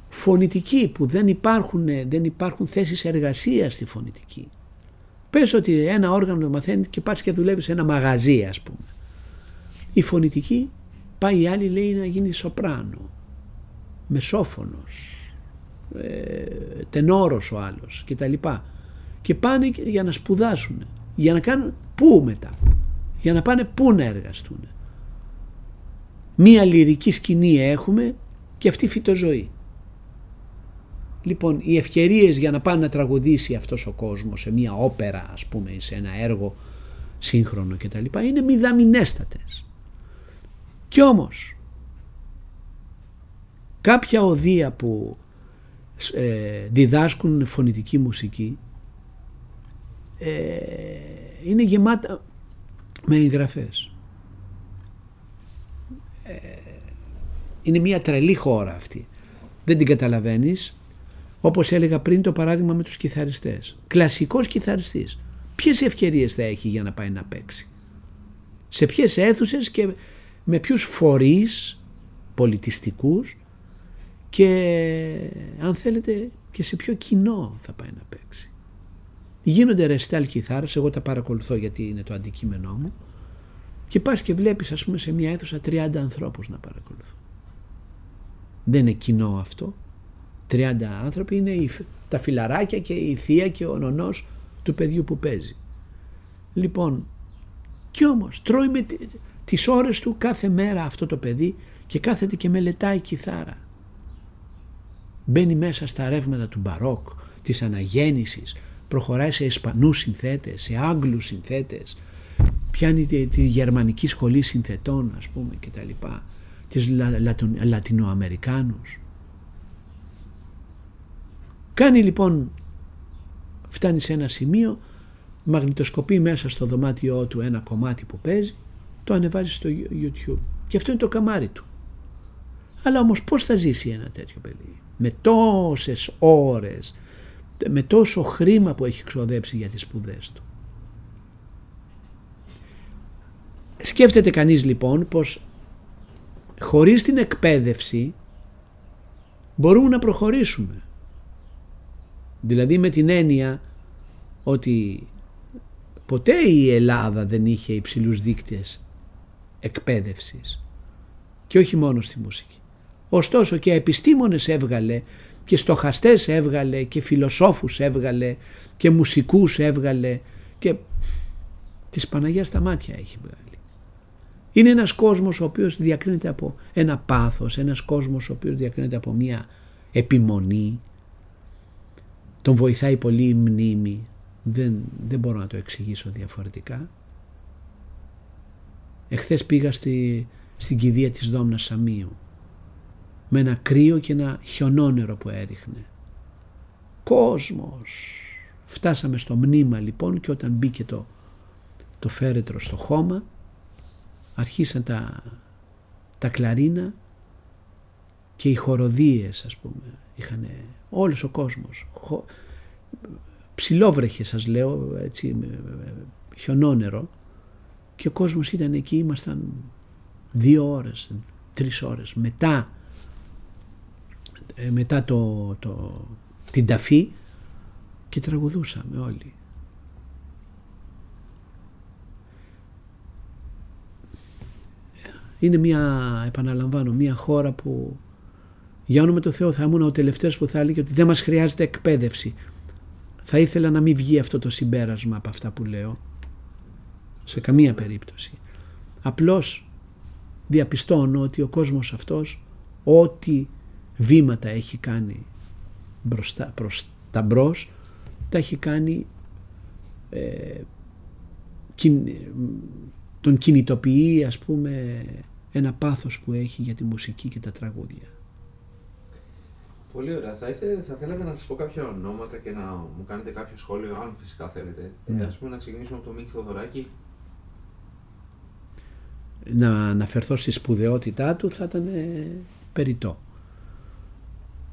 [SPEAKER 2] φωνητική που δεν υπάρχουν, δεν υπάρχουν θέσεις εργασίας στη φωνητική. Πες ότι ένα όργανο το μαθαίνεις και πας και δουλεύεις σε ένα μαγαζί ας πούμε. Η φωνητική πάει η άλλη λέει να γίνει σοπράνο, μεσόφωνος, ε, τενόρος ο άλλος και τα λοιπά. Και πάνε για να σπουδάσουν, για να κάνουν πού μετά, για να πάνε πού να εργαστούν. Μία λυρική σκηνή έχουμε και αυτή φυτοζωή. Λοιπόν, οι ευκαιρίες για να πάνε να τραγουδήσει αυτός ο κόσμος σε μία όπερα ας πούμε σε ένα έργο σύγχρονο κτλ. είναι μηδαμινέστατες. Κι όμως κάποια οδεία που ε, διδάσκουν φωνητική μουσική ε, είναι γεμάτα με εγγραφές. Ε, είναι μια τρελή χώρα αυτή. Δεν την καταλαβαίνεις. Όπως έλεγα πριν το παράδειγμα με τους κιθαριστές. Κλασικός κιθαριστής. Ποιες ευκαιρίες θα έχει για να πάει να παίξει; Σε ποιες αίθουσες και με ποιους φορείς πολιτιστικούς και αν θέλετε και σε ποιο κοινό θα πάει να παίξει; Γίνονται ρεστάλ κιθάρες, εγώ τα παρακολουθώ γιατί είναι το αντικείμενό μου και πας και βλέπεις ας πούμε σε μια αίθουσα 30 ανθρώπους να παρακολουθούν. Δεν είναι κοινό αυτό. 30 άνθρωποι είναι τα φιλαράκια και η θεία και ο νονός του παιδιού που παίζει. Λοιπόν, κι όμως τρώει με τις ώρες του κάθε μέρα αυτό το παιδί και κάθεται και μελετάει κιθάρα μπαίνει μέσα στα ρεύματα του μπαρόκ, της αναγέννησης, προχωράει σε Ισπανούς συνθέτες, σε Άγγλους συνθέτες, πιάνει τη, γερμανική σχολή συνθετών ας πούμε και τα λοιπά, τις Λα, Λατινοαμερικάνους. Κάνει λοιπόν, φτάνει σε ένα σημείο, μαγνητοσκοπεί μέσα στο δωμάτιό του ένα κομμάτι που παίζει, το ανεβάζει στο YouTube. Και αυτό είναι το καμάρι του. Αλλά όμως πώς θα ζήσει ένα τέτοιο παιδί; Με τόσες ώρες, με τόσο χρήμα που έχει ξοδέψει για τις σπουδές του. Σκέφτεται κανείς λοιπόν πως χωρίς την εκπαίδευση μπορούμε να προχωρήσουμε. Δηλαδή με την έννοια ότι ποτέ η Ελλάδα δεν είχε υψηλούς δείκτες εκπαίδευσης και όχι μόνο στη μουσική. Ωστόσο και επιστήμονες έβγαλε και στοχαστές έβγαλε και φιλοσόφους έβγαλε και μουσικούς έβγαλε και της Παναγίας στα μάτια έχει βγάλει. Είναι ένας κόσμος ο οποίος διακρίνεται από ένα πάθος, ένας κόσμος ο οποίος διακρίνεται από μια επιμονή. Τον βοηθάει πολύ η μνήμη. Δεν, δεν μπορώ να το εξηγήσω διαφορετικά. Εχθές πήγα στη, στην κηδεία της Δόμνας Σαμίου με ένα κρύο και ένα χιονόνερο που έριχνε. Κόσμος. Φτάσαμε στο μνήμα λοιπόν και όταν μπήκε το, το φέρετρο στο χώμα αρχίσαν τα, τα κλαρίνα και οι χοροδίες ας πούμε είχαν όλος ο κόσμος ψηλόβρεχε σας λέω έτσι χιονόνερο και ο κόσμος ήταν εκεί ήμασταν δύο ώρες τρεις ώρες μετά ε, μετά το, το, την ταφή και τραγουδούσαμε όλοι. Είναι μια, επαναλαμβάνω, μια χώρα που για όνομα του Θεού θα ήμουν ο τελευταίος που θα έλεγε ότι δεν μας χρειάζεται εκπαίδευση. Θα ήθελα να μην βγει αυτό το συμπέρασμα από αυτά που λέω. Σε καμία περίπτωση. Απλώς διαπιστώνω ότι ο κόσμος αυτός ό,τι βήματα έχει κάνει μπροστά, προς τα μπρος, τα έχει κάνει ε, τον κινητοποιεί ας πούμε ένα πάθος που έχει για τη μουσική και τα τραγούδια.
[SPEAKER 1] Πολύ ωραία. Θα, είστε, θα θέλατε να σας πω κάποια ονόματα και να μου κάνετε κάποιο σχόλιο, αν φυσικά θέλετε. Ναι. Ας πούμε να ξεκινήσουμε από το Μίκη Θοδωράκη.
[SPEAKER 2] Να αναφερθώ στη σπουδαιότητά του θα ήταν ε, περιττό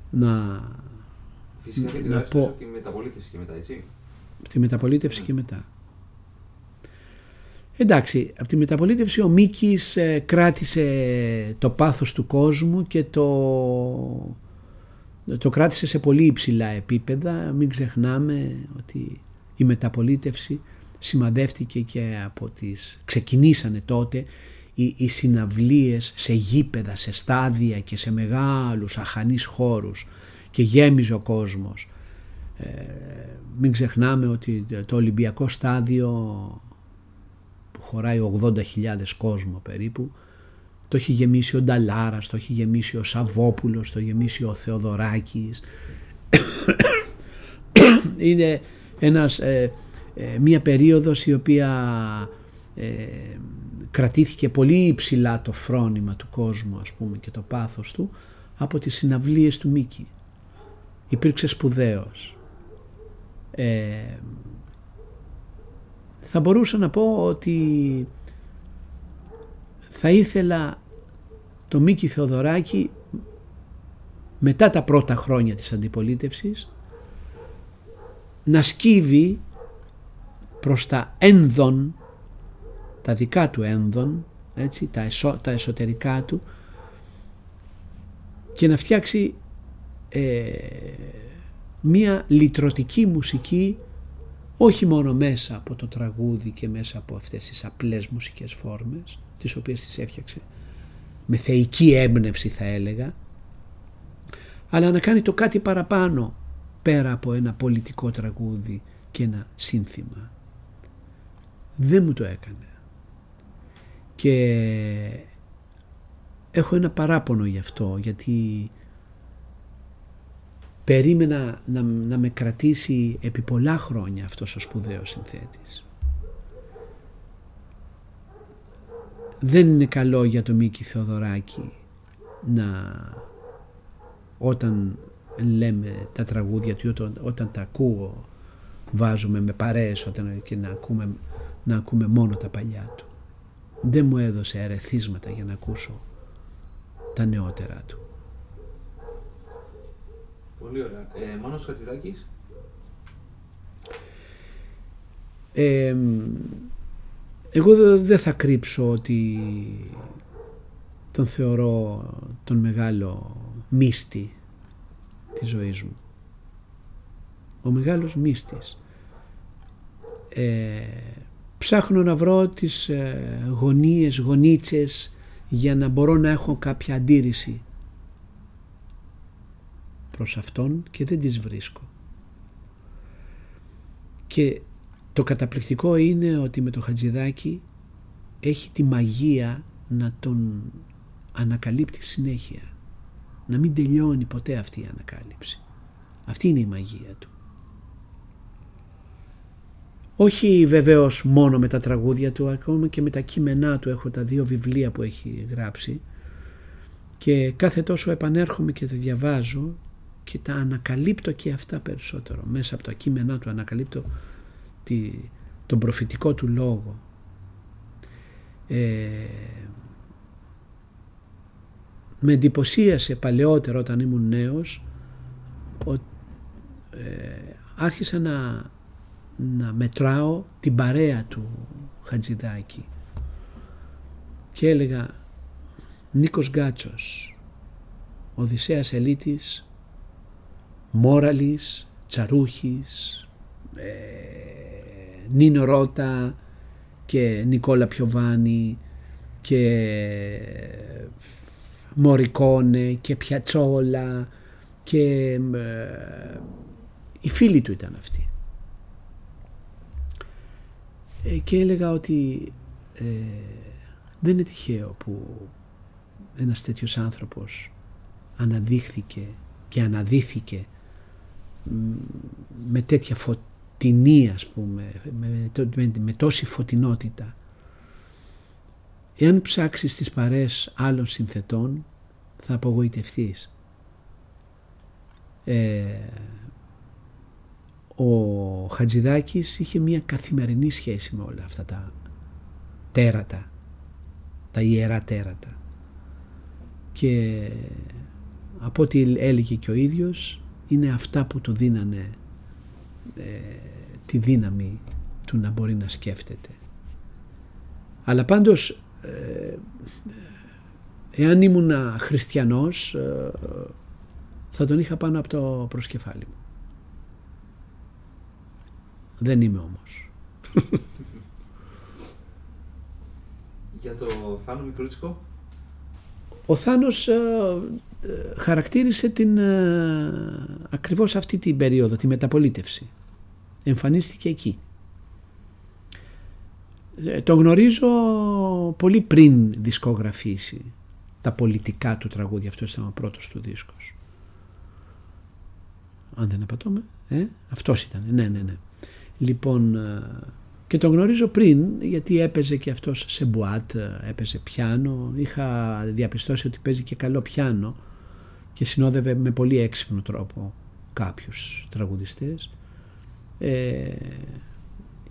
[SPEAKER 2] να,
[SPEAKER 1] Φυσικά και να τη μεταπολίτευση και μετά, έτσι.
[SPEAKER 2] Τη μεταπολίτευση και μετά. Εντάξει, από τη μεταπολίτευση ο Μίκης ε, κράτησε το πάθος του κόσμου και το, το κράτησε σε πολύ υψηλά επίπεδα. Μην ξεχνάμε ότι η μεταπολίτευση σημαδεύτηκε και από τις... ξεκινήσανε τότε οι, οι συναυλίες σε γήπεδα, σε στάδια και σε μεγάλους αχανείς χώρους και γέμιζε ο κόσμος. Ε, μην ξεχνάμε ότι το Ολυμπιακό στάδιο που χωράει 80.000 κόσμο περίπου το έχει γεμίσει ο Νταλάρας, το έχει γεμίσει ο Σαββόπουλος, το έχει γεμίσει ο Θεοδωράκης. Είναι ένας, ε, ε, μια περίοδος η οποία ε, κρατήθηκε πολύ υψηλά το φρόνημα του κόσμου ας πούμε και το πάθος του από τις συναυλίες του Μίκη. Υπήρξε σπουδαίος. Ε, θα μπορούσα να πω ότι θα ήθελα το Μίκη Θεοδωράκη μετά τα πρώτα χρόνια της αντιπολίτευσης να σκύβει προς τα ένδον, τα δικά του ένδον, έτσι, τα, τα εσωτερικά του και να φτιάξει ε, μία λυτρωτική μουσική όχι μόνο μέσα από το τραγούδι και μέσα από αυτές τις απλές μουσικές φόρμες τις οποίες τις έφτιαξε με θεϊκή έμπνευση θα έλεγα αλλά να κάνει το κάτι παραπάνω πέρα από ένα πολιτικό τραγούδι και ένα σύνθημα. Δεν μου το έκανε. Και έχω ένα παράπονο γι' αυτό γιατί περίμενα να, να με κρατήσει επί πολλά χρόνια αυτός ο σπουδαίος συνθέτης. Δεν είναι καλό για το Μίκη Θεοδωράκη να όταν λέμε τα τραγούδια του όταν, όταν τα ακούω βάζουμε με παρέες όταν, και να ακούμε, να ακούμε μόνο τα παλιά του. Δεν μου έδωσε αρεθίσματα για να ακούσω τα νεότερα του.
[SPEAKER 1] Πολύ ωραία. Ε, Μάνος Χατζηδάκης;
[SPEAKER 2] Ε, εγώ δεν θα κρύψω ότι τον θεωρώ τον μεγάλο μύστη της ζωής μου. Ο μεγάλος μύστης. Ε, ψάχνω να βρω τις ε, γωνίες, γωνίτσες για να μπορώ να έχω κάποια αντίρρηση προς αυτόν και δεν τις βρίσκω. Και το καταπληκτικό είναι ότι με το Χατζηδάκι έχει τη μαγεία να τον ανακαλύπτει συνέχεια. Να μην τελειώνει ποτέ αυτή η ανακάλυψη. Αυτή είναι η μαγεία του. Όχι βεβαίως μόνο με τα τραγούδια του, ακόμα και με τα κείμενά του έχω τα δύο βιβλία που έχει γράψει και κάθε τόσο επανέρχομαι και τα διαβάζω και τα ανακαλύπτω και αυτά περισσότερο. Μέσα από τα κείμενά του ανακαλύπτω τη, τον προφητικό του λόγο. Ε, με εντυπωσίασε παλαιότερο όταν ήμουν νέος ότι ε, άρχισα να, να μετράω την παρέα του Χατζηδάκη και έλεγα Νίκος Γκάτσος Οδυσσέας Ελίτης Μόραλης Τσαρούχης ε, Νίνο Ρώτα και Νικόλα Πιοβάνη και Μορικόνε και Πιατσόλα και ε, οι φίλοι του ήταν αυτοί. Ε, και έλεγα ότι ε, δεν είναι τυχαίο που ένας τέτοιος άνθρωπος αναδείχθηκε και αναδύθηκε με τέτοια φωτεινή ας πούμε, με, με, με τόση φωτεινότητα. Εάν ψάξεις τις παρές άλλων συνθετών θα απογοητευτείς. Ε, ο Χατζηδάκης είχε μια καθημερινή σχέση με όλα αυτά τα τέρατα, τα ιερά τέρατα. Και από ό,τι έλεγε και ο ίδιος είναι αυτά που του δίνανε ε, τη δύναμη του να μπορεί να σκέφτεται. Αλλά πάντως ε, εάν ήμουν χριστιανός ε, θα τον είχα πάνω από το προσκεφάλι μου. Δεν είμαι όμως.
[SPEAKER 1] Για το Θάνο Μικρούτσικο;
[SPEAKER 2] Ο Θάνος ε, ε, χαρακτήρισε την, ε, ακριβώς αυτή την περίοδο, τη μεταπολίτευση. Εμφανίστηκε εκεί. Το γνωρίζω πολύ πριν δισκογραφήσει τα πολιτικά του τραγούδια. Αυτό ήταν ο πρώτος του δίσκος. Αν δεν απατώμε. Ε, αυτός ήταν. Ναι, ναι, ναι. Λοιπόν, και τον γνωρίζω πριν γιατί έπαιζε και αυτός σε μπουάτ, έπαιζε πιάνο. Είχα διαπιστώσει ότι παίζει και καλό πιάνο και συνόδευε με πολύ έξυπνο τρόπο κάποιους τραγουδιστές. Ε,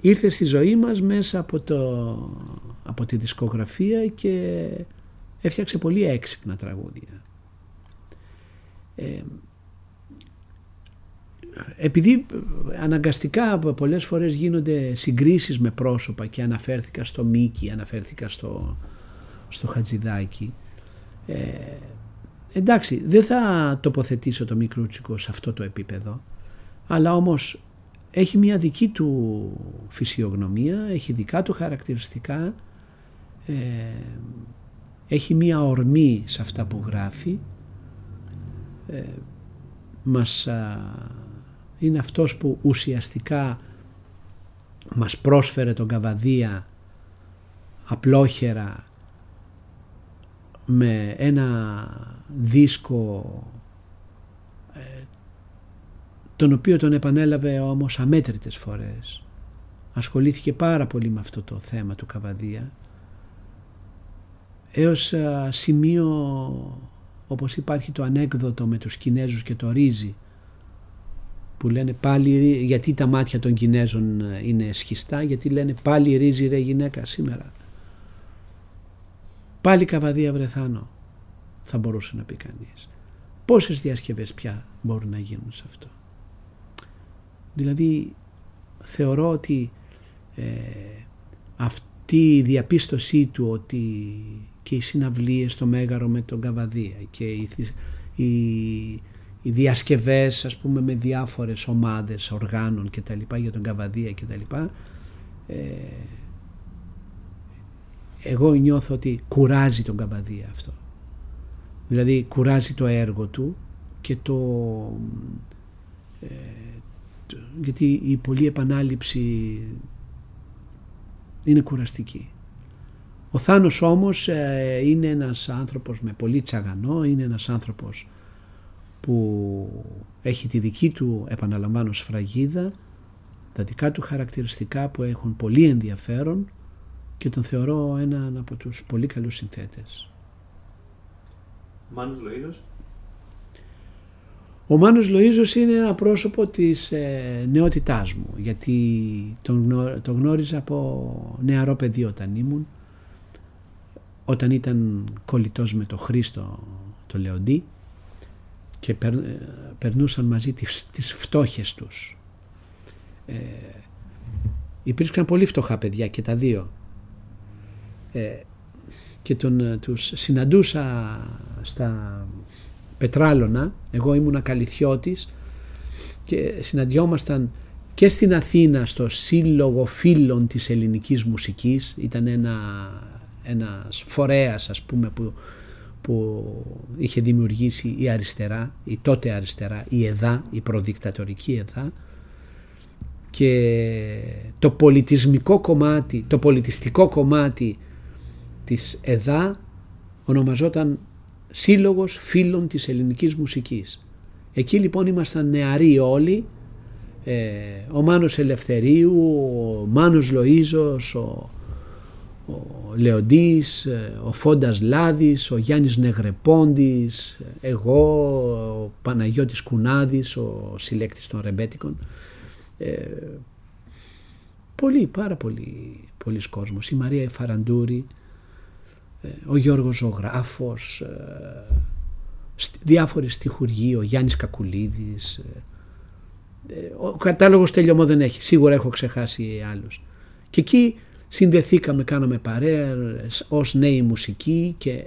[SPEAKER 2] ήρθε στη ζωή μας μέσα από, το, από τη δισκογραφία και έφτιαξε πολύ έξυπνα τραγούδια. Ε, επειδή αναγκαστικά πολλές φορές γίνονται συγκρίσεις με πρόσωπα και αναφέρθηκα στο Μίκη, αναφέρθηκα στο, στο Χατζηδάκι, ε, εντάξει δεν θα τοποθετήσω το Μικρούτσικο σε αυτό το επίπεδο, αλλά όμως έχει μια δική του φυσιογνωμία, έχει δικά του χαρακτηριστικά, ε, έχει μια ορμή σε αυτά που γράφει, ε, μας είναι αυτός που ουσιαστικά μας πρόσφερε τον Καβαδία απλόχερα με ένα δίσκο ε, τον οποίο τον επανέλαβε όμως αμέτρητες φορές. Ασχολήθηκε πάρα πολύ με αυτό το θέμα του Καβαδία. Έως σημείο όπως υπάρχει το ανέκδοτο με τους Κινέζους και το ρύζι που λένε πάλι γιατί τα μάτια των Κινέζων ε, είναι σχιστά γιατί λένε πάλι ρύζι ρε γυναίκα σήμερα. Πάλι καβαδία βρεθάνω θα μπορούσε να πει κανείς. Πόσες διασκευές πια μπορούν να γίνουν σε αυτό; Δηλαδή θεωρώ ότι ε, αυτή η διαπίστωσή του ότι και οι συναυλίες στο Μέγαρο με τον Καβαδία και η, η οι διασκευές ας πούμε με διάφορες ομάδες οργάνων και τα λοιπά για τον Καβαδία και τα λοιπά ε, εγώ νιώθω ότι κουράζει τον Καβαδία αυτό. Δηλαδή κουράζει το έργο του και το ε, γιατί η πολλή επανάληψη είναι κουραστική ο Θάνος όμως ε, είναι ένας άνθρωπος με πολύ τσαγανό είναι ένας άνθρωπος που έχει τη δική του επαναλαμβάνω σφραγίδα, τα δικά του χαρακτηριστικά που έχουν πολύ ενδιαφέρον και τον θεωρώ έναν από τους πολύ καλούς συνθέτες.
[SPEAKER 1] Μάνος Λοΐζος.
[SPEAKER 2] Ο Μάνος Λοΐζος είναι ένα πρόσωπο της ε, νεότητάς μου γιατί τον, τον γνώριζα από νεαρό παιδί όταν ήμουν όταν ήταν κολλητός με τον Χρήστο το Λεοντή και περνούσαν μαζί τις, τις φτώχες τους. Ε, υπήρξαν πολύ φτωχά παιδιά και τα δύο. Ε, και τον, τους συναντούσα στα Πετράλωνα, εγώ ήμουν ακαλυθιώτης και συναντιόμασταν και στην Αθήνα στο Σύλλογο Φίλων της Ελληνικής Μουσικής, ήταν ένα, ένας φορέας ας πούμε που που είχε δημιουργήσει η αριστερά, η τότε αριστερά, η ΕΔΑ, η προδικτατορική ΕΔΑ. Και το πολιτισμικό κομμάτι, το πολιτιστικό κομμάτι της ΕΔΑ ονομαζόταν Σύλλογος Φίλων της Ελληνικής Μουσικής. Εκεί λοιπόν ήμασταν νεαροί όλοι, ε, ο Μάνος Ελευθερίου, ο Μάνος Λοΐζος, ο ο Λεοντής, ε, ο Φόντας Λάδης, ο Γιάννης Νεγρεπόντης, εγώ, ο Παναγιώτης Κουνάδης, ο συλλέκτης των ρεμπέτικων. Ε, πολύ, πάρα πολύ, πολλοί κόσμος. Η Μαρία Εφαραντούρη, ε, ο Γιώργος Ζωγράφος, ε, διάφοροι στιχουργοί, ο Γιάννης Κακουλίδης. Ε, ο κατάλογος τελειωμό δεν έχει, σίγουρα έχω ξεχάσει άλλους. Και εκεί συνδεθήκαμε, κάναμε παρέα ως νέοι μουσικοί και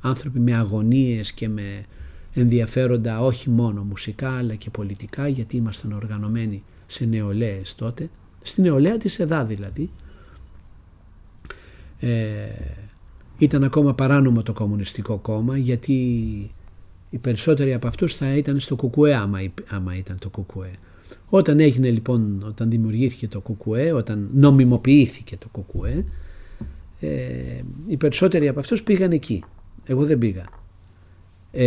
[SPEAKER 2] άνθρωποι με αγωνίες και με ενδιαφέροντα όχι μόνο μουσικά αλλά και πολιτικά γιατί ήμασταν οργανωμένοι σε νεολαίες τότε, στη νεολαία της ΕΔΑ δηλαδή. Ε, ήταν ακόμα παράνομο το κομμουνιστικό κόμμα γιατί οι περισσότεροι από αυτούς θα ήταν στο κουκουέ άμα, άμα ήταν το κουκουέ. Όταν έγινε λοιπόν, όταν δημιουργήθηκε το κουκουέ, όταν νομιμοποιήθηκε το κουκουέ, ε, οι περισσότεροι από αυτούς πήγαν εκεί. Εγώ δεν πήγα. Ε,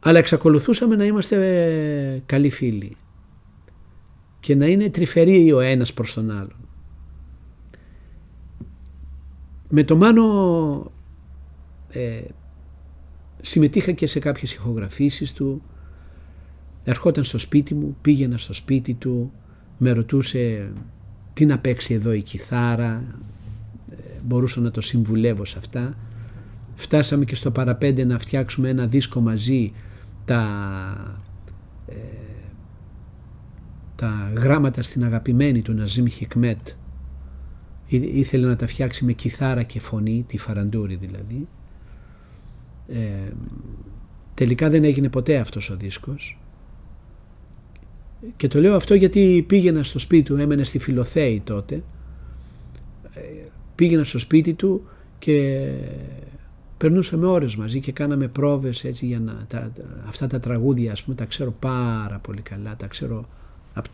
[SPEAKER 2] αλλά εξακολουθούσαμε να είμαστε ε, καλοί φίλοι και να είναι τρυφεροί ο ένας προς τον άλλον. Με το Μάνο ε, συμμετείχα και σε κάποιες ηχογραφήσεις του, ερχόταν στο σπίτι μου, πήγαινα στο σπίτι του, με ρωτούσε τι να παίξει εδώ η κιθάρα, ε, μπορούσα να το συμβουλεύω σε αυτά. Φτάσαμε και στο παραπέντε να φτιάξουμε ένα δίσκο μαζί τα, ε, τα γράμματα στην αγαπημένη του Ναζίμ Χικμέτ ήθελε να τα φτιάξει με κιθάρα και φωνή, τη φαραντούρη δηλαδή. Ε, τελικά δεν έγινε ποτέ αυτός ο δίσκος και το λέω αυτό γιατί πήγαινα στο σπίτι του, έμενε στη Φιλοθέη τότε, ε, πήγαινα στο σπίτι του και περνούσαμε ώρες μαζί και κάναμε πρόβες έτσι για να, τα, αυτά τα τραγούδια ας πούμε τα ξέρω πάρα πολύ καλά, τα ξέρω από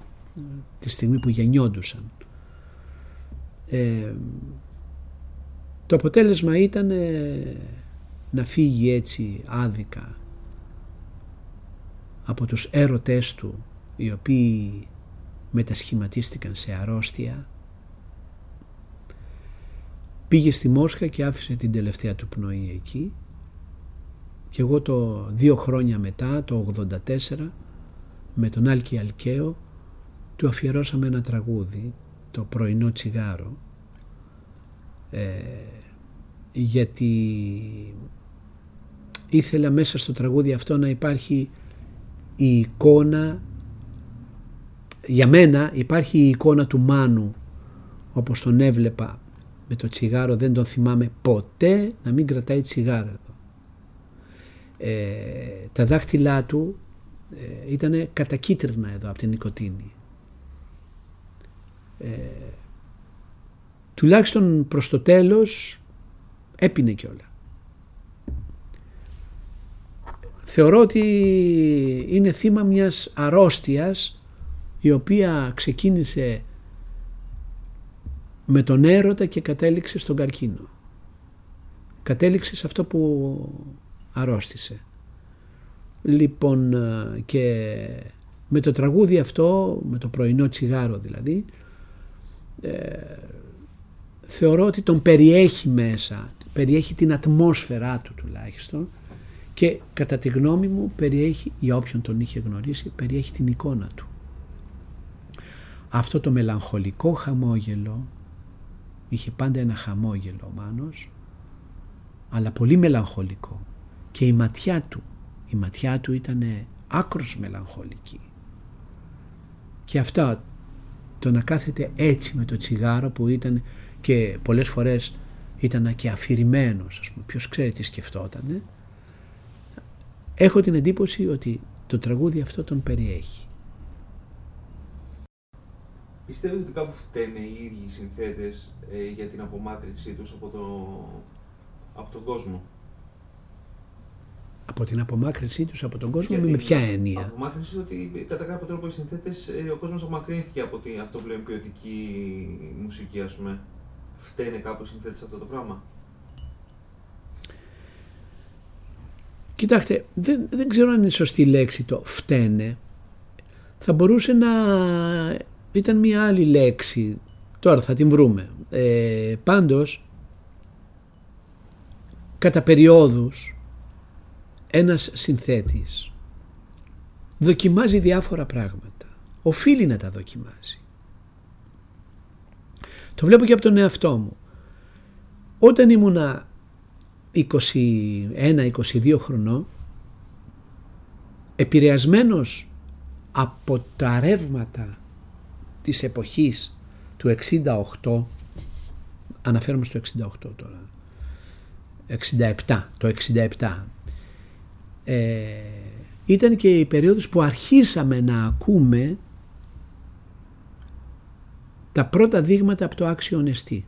[SPEAKER 2] τη στιγμή που γεννιόντουσαν. Ε, το αποτέλεσμα ήταν να φύγει έτσι άδικα από τους έρωτές του οι οποίοι μετασχηματίστηκαν σε αρρώστια. Πήγε στη Μόσχα και άφησε την τελευταία του πνοή εκεί. Και εγώ το δύο χρόνια μετά, το 84, με τον Άλκη Αλκαίο του αφιερώσαμε ένα τραγούδι, το πρωινό τσιγάρο, ε, γιατί ήθελα μέσα στο τραγούδι αυτό να υπάρχει η εικόνα για μένα υπάρχει η εικόνα του Μάνου όπως τον έβλεπα με το τσιγάρο δεν τον θυμάμαι ποτέ να μην κρατάει τσιγάρο εδώ. Ε, τα δάχτυλά του ε, ήταν κατακίτρινα εδώ από την νοικοτήνη. Ε, τουλάχιστον προς το τέλος έπινε κιόλα. Θεωρώ ότι είναι θύμα μιας αρρώστιας η οποία ξεκίνησε με τον έρωτα και κατέληξε στον καρκίνο. Κατέληξε σε αυτό που αρρώστησε. Λοιπόν ε, και με το τραγούδι αυτό, με το πρωινό τσιγάρο δηλαδή, ε, θεωρώ ότι τον περιέχει μέσα, περιέχει την ατμόσφαιρά του τουλάχιστον και κατά τη γνώμη μου περιέχει, για όποιον τον είχε γνωρίσει, περιέχει την εικόνα του αυτό το μελαγχολικό χαμόγελο, είχε πάντα ένα χαμόγελο ο Μάνος, αλλά πολύ μελαγχολικό και η ματιά του, η ματιά του ήταν άκρος μελαγχολική. Και αυτά το να κάθεται έτσι με το τσιγάρο που ήταν και πολλές φορές ήταν και αφηρημένος, ας πούμε, ποιος ξέρει τι σκεφτότανε, έχω την εντύπωση ότι το τραγούδι αυτό τον περιέχει.
[SPEAKER 1] Πιστεύετε ότι κάπου φταίνε οι ίδιοι οι συνθέτες ε, για την απομάκρυνσή τους από, το, από τον κόσμο;
[SPEAKER 2] Από την απομάκρυνσή τους από τον κόσμο με ποια έννοια;
[SPEAKER 1] Απομάκρυνση ότι κατά κάποιο τρόπο οι συνθέτες, ε, ο κόσμος απομακρύνθηκε από τη, αυτό που λέμε ποιοτική μουσική ας πούμε. Φταίνε κάπου οι συνθέτες αυτό το πράγμα;
[SPEAKER 2] Κοιτάξτε, δεν, δεν ξέρω αν είναι σωστή λέξη το φταίνε. Θα μπορούσε να ήταν μια άλλη λέξη. Τώρα θα την βρούμε. Ε, πάντως, κατά περιόδους, ένας συνθέτης δοκιμάζει διάφορα πράγματα. Οφείλει να τα δοκιμάζει. Το βλέπω και από τον εαυτό μου. Όταν ήμουνα 21-22 χρονών, επηρεασμένος από τα ρεύματα της εποχής του 68, αναφέρομαι στο 68 τώρα, 67, το 67, ε, ήταν και η περίοδος που αρχίσαμε να ακούμε τα πρώτα δείγματα από το άξιο νεστή.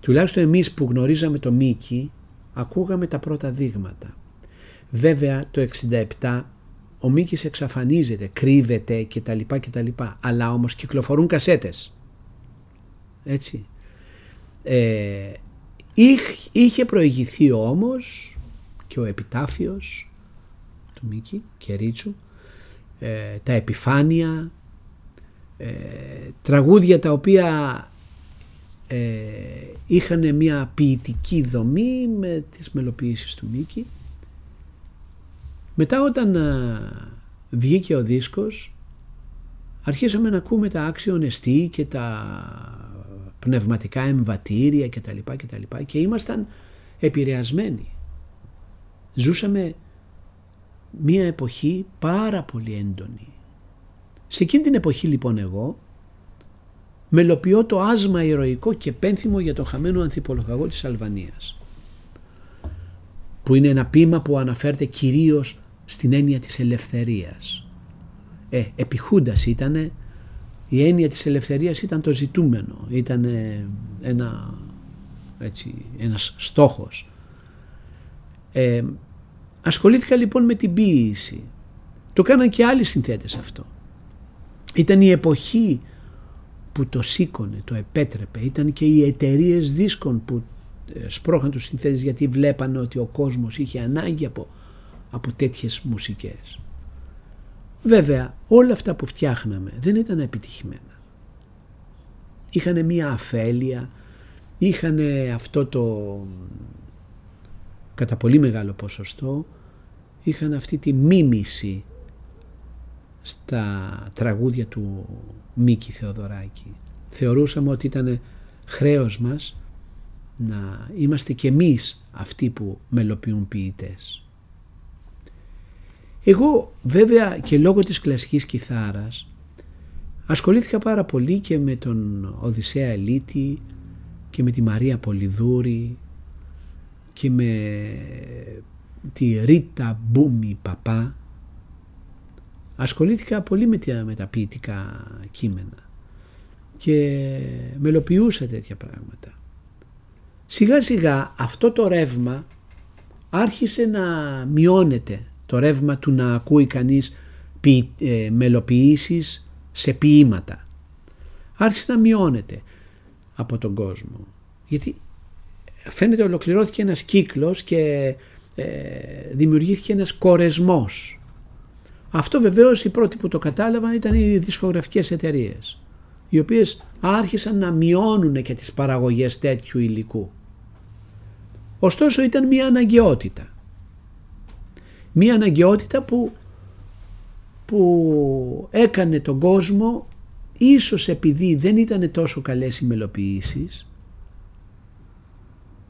[SPEAKER 2] Τουλάχιστον εμείς που γνωρίζαμε το Μίκη ακούγαμε τα πρώτα δείγματα. Βέβαια το 67 ο Μίκης εξαφανίζεται, κρύβεται κτλ. κτλ. Αλλά όμως κυκλοφορούν κασέτες. Έτσι. Ε, είχε προηγηθεί όμως και ο επιτάφιος του Μίκη και Ρίτσου, ε, τα επιφάνεια, ε, τραγούδια τα οποία ε, είχαν μια ποιητική δομή με τις μελοποιήσεις του Μίκη. Μετά όταν βγήκε ο δίσκος αρχίσαμε να ακούμε τα άξιο εστί και τα πνευματικά εμβατήρια και τα λοιπά και τα λοιπά και ήμασταν επηρεασμένοι. Ζούσαμε μία εποχή πάρα πολύ έντονη. Σε εκείνη την εποχή λοιπόν εγώ μελοποιώ το άσμα ηρωικό και πένθυμο για το χαμένο ανθιπολογαγό της Αλβανίας που είναι ένα ποίημα που αναφέρεται κυρίως στην έννοια της ελευθερίας. Ε, επιχούντας ήταν η έννοια της ελευθερίας ήταν το ζητούμενο, ήταν ένα, έτσι, ένας στόχος. Ε, ασχολήθηκα λοιπόν με την ποίηση. Το κάναν και άλλοι συνθέτες αυτό. Ήταν η εποχή που το σήκωνε, το επέτρεπε. Ήταν και οι εταιρείες δίσκων που ε, σπρώχαν τους συνθέτες γιατί βλέπανε ότι ο κόσμος είχε ανάγκη από, από τέτοιες μουσικές. Βέβαια όλα αυτά που φτιάχναμε δεν ήταν επιτυχημένα. Είχαν μία αφέλεια, είχαν αυτό το κατά πολύ μεγάλο ποσοστό, είχαν αυτή τη μίμηση στα τραγούδια του Μίκη Θεοδωράκη. Θεωρούσαμε ότι ήταν χρέος μας να είμαστε και εμείς αυτοί που μελοποιούν ποιητές. Εγώ βέβαια και λόγω της κλασικής κιθάρας ασχολήθηκα πάρα πολύ και με τον Οδυσσέα Ελίτη και με τη Μαρία Πολυδούρη και με τη Ρίτα Μπούμι Παπά ασχολήθηκα πολύ με τα, με τα ποιητικά κείμενα και μελοποιούσα τέτοια πράγματα. Σιγά σιγά αυτό το ρεύμα άρχισε να μειώνεται το ρεύμα του να ακούει κανείς ποι, ε, μελοποιήσεις σε ποίηματα. Άρχισε να μειώνεται από τον κόσμο. Γιατί φαίνεται ολοκληρώθηκε ένας κύκλος και ε, δημιουργήθηκε ένας κορεσμός. Αυτό βεβαίως οι πρώτοι που το κατάλαβαν ήταν οι δισκογραφικές εταιρείες, οι οποίες άρχισαν να μειώνουν και τις παραγωγές τέτοιου υλικού. Ωστόσο ήταν μια αναγκαιότητα. Μια αναγκαιότητα που, που έκανε τον κόσμο ίσως επειδή δεν ήταν τόσο καλές οι μελοποιήσεις